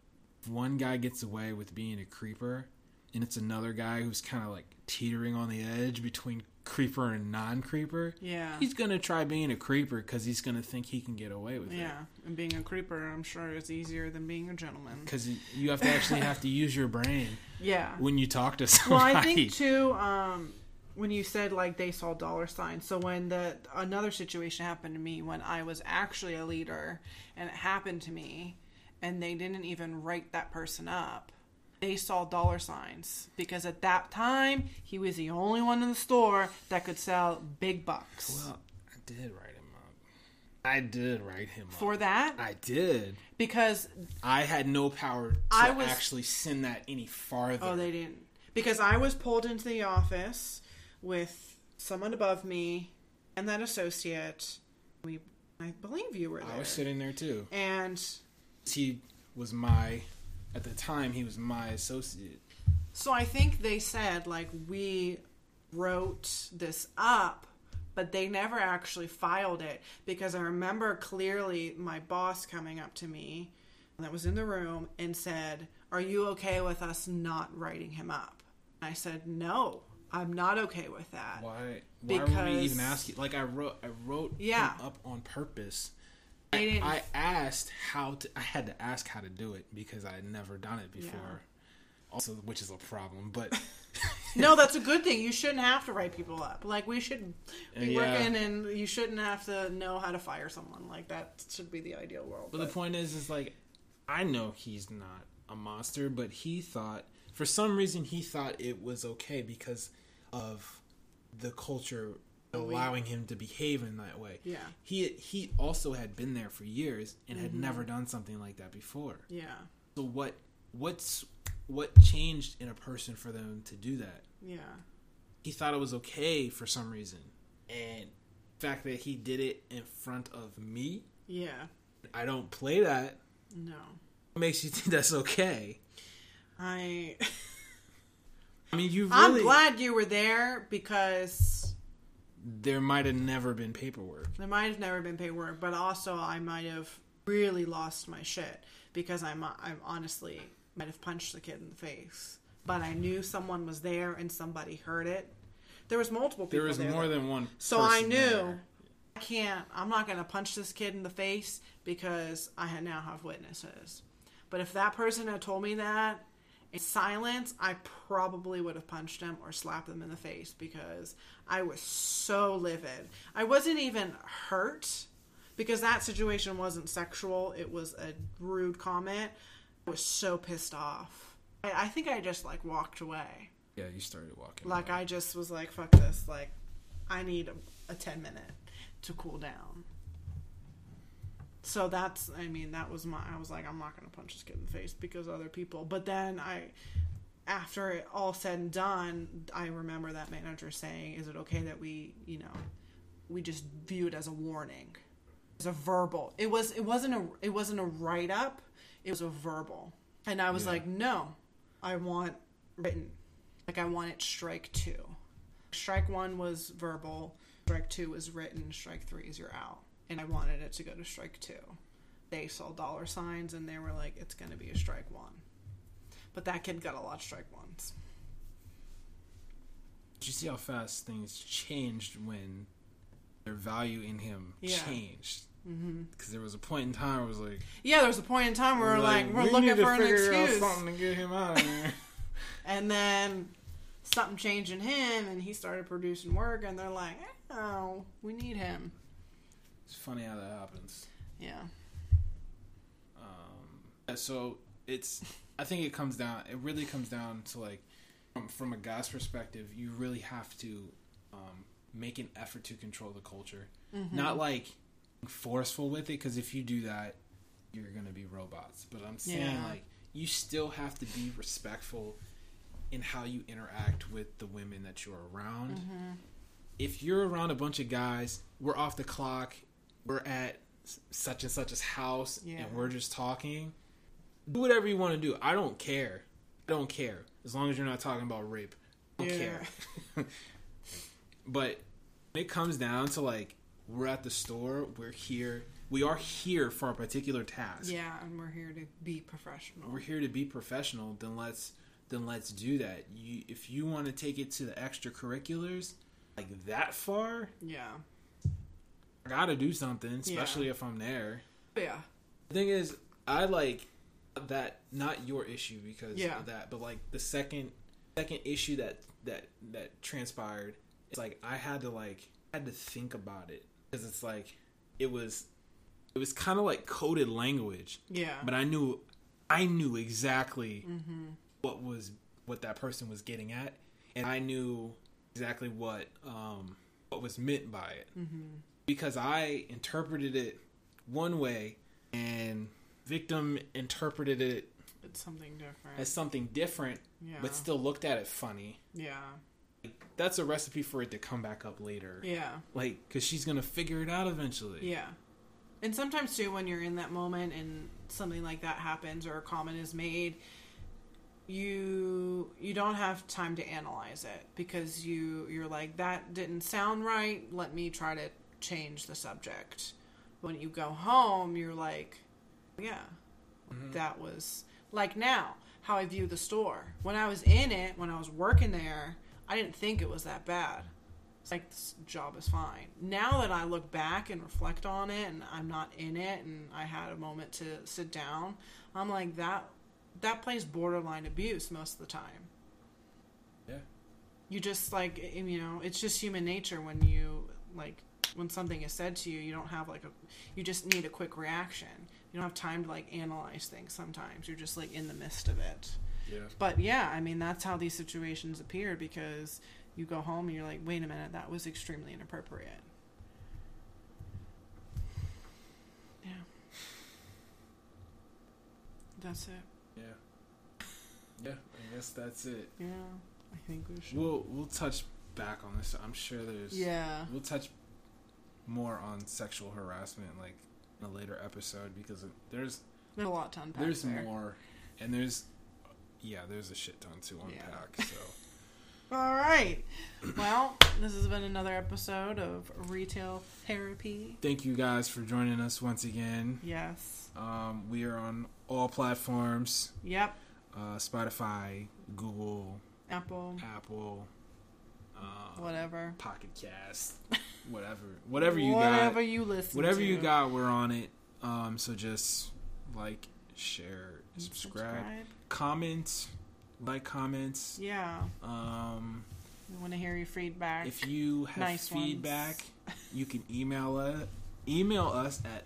one guy gets away with being a creeper, and it's another guy who's kind of like teetering on the edge between creeper and non-creeper, Yeah. he's gonna try being a creeper because he's gonna think he can get away with it. Yeah. And being a creeper, I'm sure, is easier than being a gentleman. Because you have to actually have to [laughs] use your brain Yeah. when you talk to Well. I think too. Um, when you said like they saw dollar signs, so when the another situation happened to me when I was actually a leader, and it happened to me, and they didn't even write that person up. They saw dollar signs because at that time he was the only one in the store that could sell big bucks. Well, I did write him up. I did write him up. For that, I did. because I had no power to I was- actually send that any farther. Oh, they didn't. Because I was pulled into the office with someone above me and that associate. We, I believe you were there. I was sitting there too. and He was my at the time he was my associate. So I think they said like we wrote this up, but they never actually filed it because I remember clearly my boss coming up to me that was in the room and said, "Are you okay with us not writing him up?" I said, "No, I'm not okay with that." Why? Why were we even ask you? Like I wrote, I wrote Yeah. him up on purpose. I, didn't- I asked how to. I had to ask how to do it because I had never done it before. Yeah. Also, which is a problem, but [laughs] [laughs] No, that's a good thing. You shouldn't have to write people up. Like we should be Yeah. working, and you shouldn't have to know how to fire someone. Like that should be the ideal world. But the point is, is like, I know he's not a monster, but he thought, for some reason, he thought it was okay because of the culture allowing him to behave in that way. Yeah. He he also had been there for years and had mm-hmm. never done something like that before. yeah, So what what's what changed in a person for them to do that? yeah. He thought it was okay for some reason, and the fact that he did it in front of me, Yeah. I don't play that. No. What makes you think that's okay? I I mean, you I'm glad you were there because There might have never been paperwork. there might have never been paperwork, but also I might have really lost my shit because I'm I'm honestly might have punched the kid in the face. But I knew someone was there and somebody heard it. There was multiple people There was there more that- than one. So I knew there. I can't. I'm not going to punch this kid in the face because I now have witnesses. But if that person had told me that in silence, I probably would have punched him or slapped him in the face because I was so livid. I wasn't even hurt because that situation wasn't sexual. It was a rude comment. I was so pissed off. I, I think I just like walked away. Yeah, you started walking. Like away. I just was like, fuck this. Like, I need a, a ten minute to cool down. So that's, I mean, that was my. I was like, I'm not gonna punch this kid in the face because other people. But then I, after it all said and done, I remember that manager saying, "Is it okay that we, you know, we just view it as a warning, as a verbal? It was. It wasn't a. It wasn't a write up. It was a verbal." And I was Yeah. like, "No, I want written." Like I want it strike two. Strike one was verbal, strike two was written, strike three is you're out. And I wanted it to go to strike two. They saw dollar signs and they were like, it's going to be a strike one. But that kid got a lot of strike ones. Did you see how fast things changed when their value in him Yeah. changed? Mm-hmm. Because there was a point in time where it was like, Yeah, there was a point in time where we're like, we're we looking for an excuse. something to get him out of [laughs] here. And then something changed in him and he started producing work and they're like, oh, we need him. It's funny how that happens. Yeah. Um, so it's, I think it comes down, it really comes down to like, from, from a guy's perspective, you really have to um, make an effort to control the culture. Not like forceful with it, because if you do that, you're going to be robots. But I'm saying, Yeah. like, you still have to be respectful in how you interact with the women that you're around. If you're around a bunch of guys, we're off the clock, we're at such and such's house, Yeah. and we're just talking. Do whatever you want to do. I don't care. I don't care as long as you're not talking about rape. I don't Yeah. care. [laughs] but when it comes down to like we're at the store, we're here. We are here for a particular task. Yeah, and we're here to be professional. We're here to be professional. Then let's then let's do that. You if you want to take it to the extracurriculars like that far, Yeah. I got to do something, especially if I'm there. Yeah. The thing is, I like that not your issue because Yeah. of that, but like the second second issue that that that transpired, it's like I had to like I had to think about it because it's like it was it was kind of like coded language, Yeah. but I knew I knew exactly what was what that person was getting at, and I knew exactly what um what was meant by it because I interpreted it one way and victim interpreted it it's something different. as something different yeah. but still looked at it funny yeah. that's a recipe for it to come back up later Yeah. like because she's gonna figure it out eventually Yeah. And sometimes too, when you're in that moment and something like that happens or a comment is made, you you don't have time to analyze it because you you're like that didn't sound right. Let me try to change the subject. When you go home, you're like, yeah, mm-hmm. that was like now how I view the store. When I was in it, when I was working there, I didn't think it was that bad. It's like this job is fine. Now that I look back and reflect on it, and I'm not in it, and I had a moment to sit down, I'm like that. That plays borderline abuse most of the time. Yeah. You just like you know, it's just human nature when you like when something is said to you, you don't have like a, you just need a quick reaction. You don't have time to like analyze things. Sometimes you're just like in the midst of it. Yeah. But yeah, I mean that's how these situations appear because you go home and you're like, wait a minute, that was extremely inappropriate. Yeah. That's it. Yeah. Yeah. I guess that's it. Yeah. I think we should. We'll we'll touch back on this. I'm sure there's. yeah. We'll touch more on sexual harassment like in a later episode because it- there's There's a lot to unpack. there's there. more and there's yeah there's a shit ton to Yeah. unpack. [laughs] So All right. Well, this has been another episode of Retail Therapy. thank you guys for joining us once again. Yes. Um, we are on all platforms: Yep. uh, Spotify, Google, Apple. Apple, uh, Whatever. Pocket Cast, whatever, [laughs] whatever you Whatever got, you listen whatever to. you got, we're on it. Um, so just like, share, subscribe, comment, like comments. Yeah. Um, We want to hear your feedback. if you have Nice feedback, you can email us. Email us at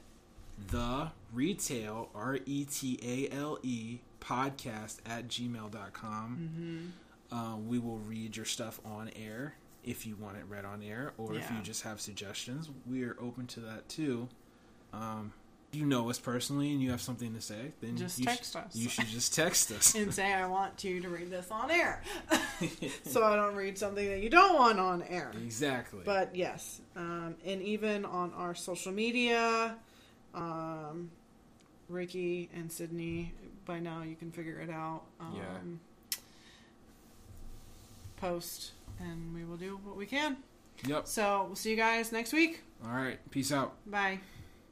the retail r e t a l e podcast at gmail.com. mm-hmm. Uh, we will read your stuff on air if you want it read on air, or if you just have suggestions. We are open to that too. Um, if you know us personally and you have something to say, then Just you text sh- us. You should just text us. [laughs] and say, I want you to read this on air. [laughs] so I don't read something that you don't want on air. exactly. But yes, um, and even on our social media, um, Ricky and Sydney, by now you can figure it out. Um, Yeah. Post, and we will do what we can. yep. So we'll see you guys next week. All right. Peace out. Bye.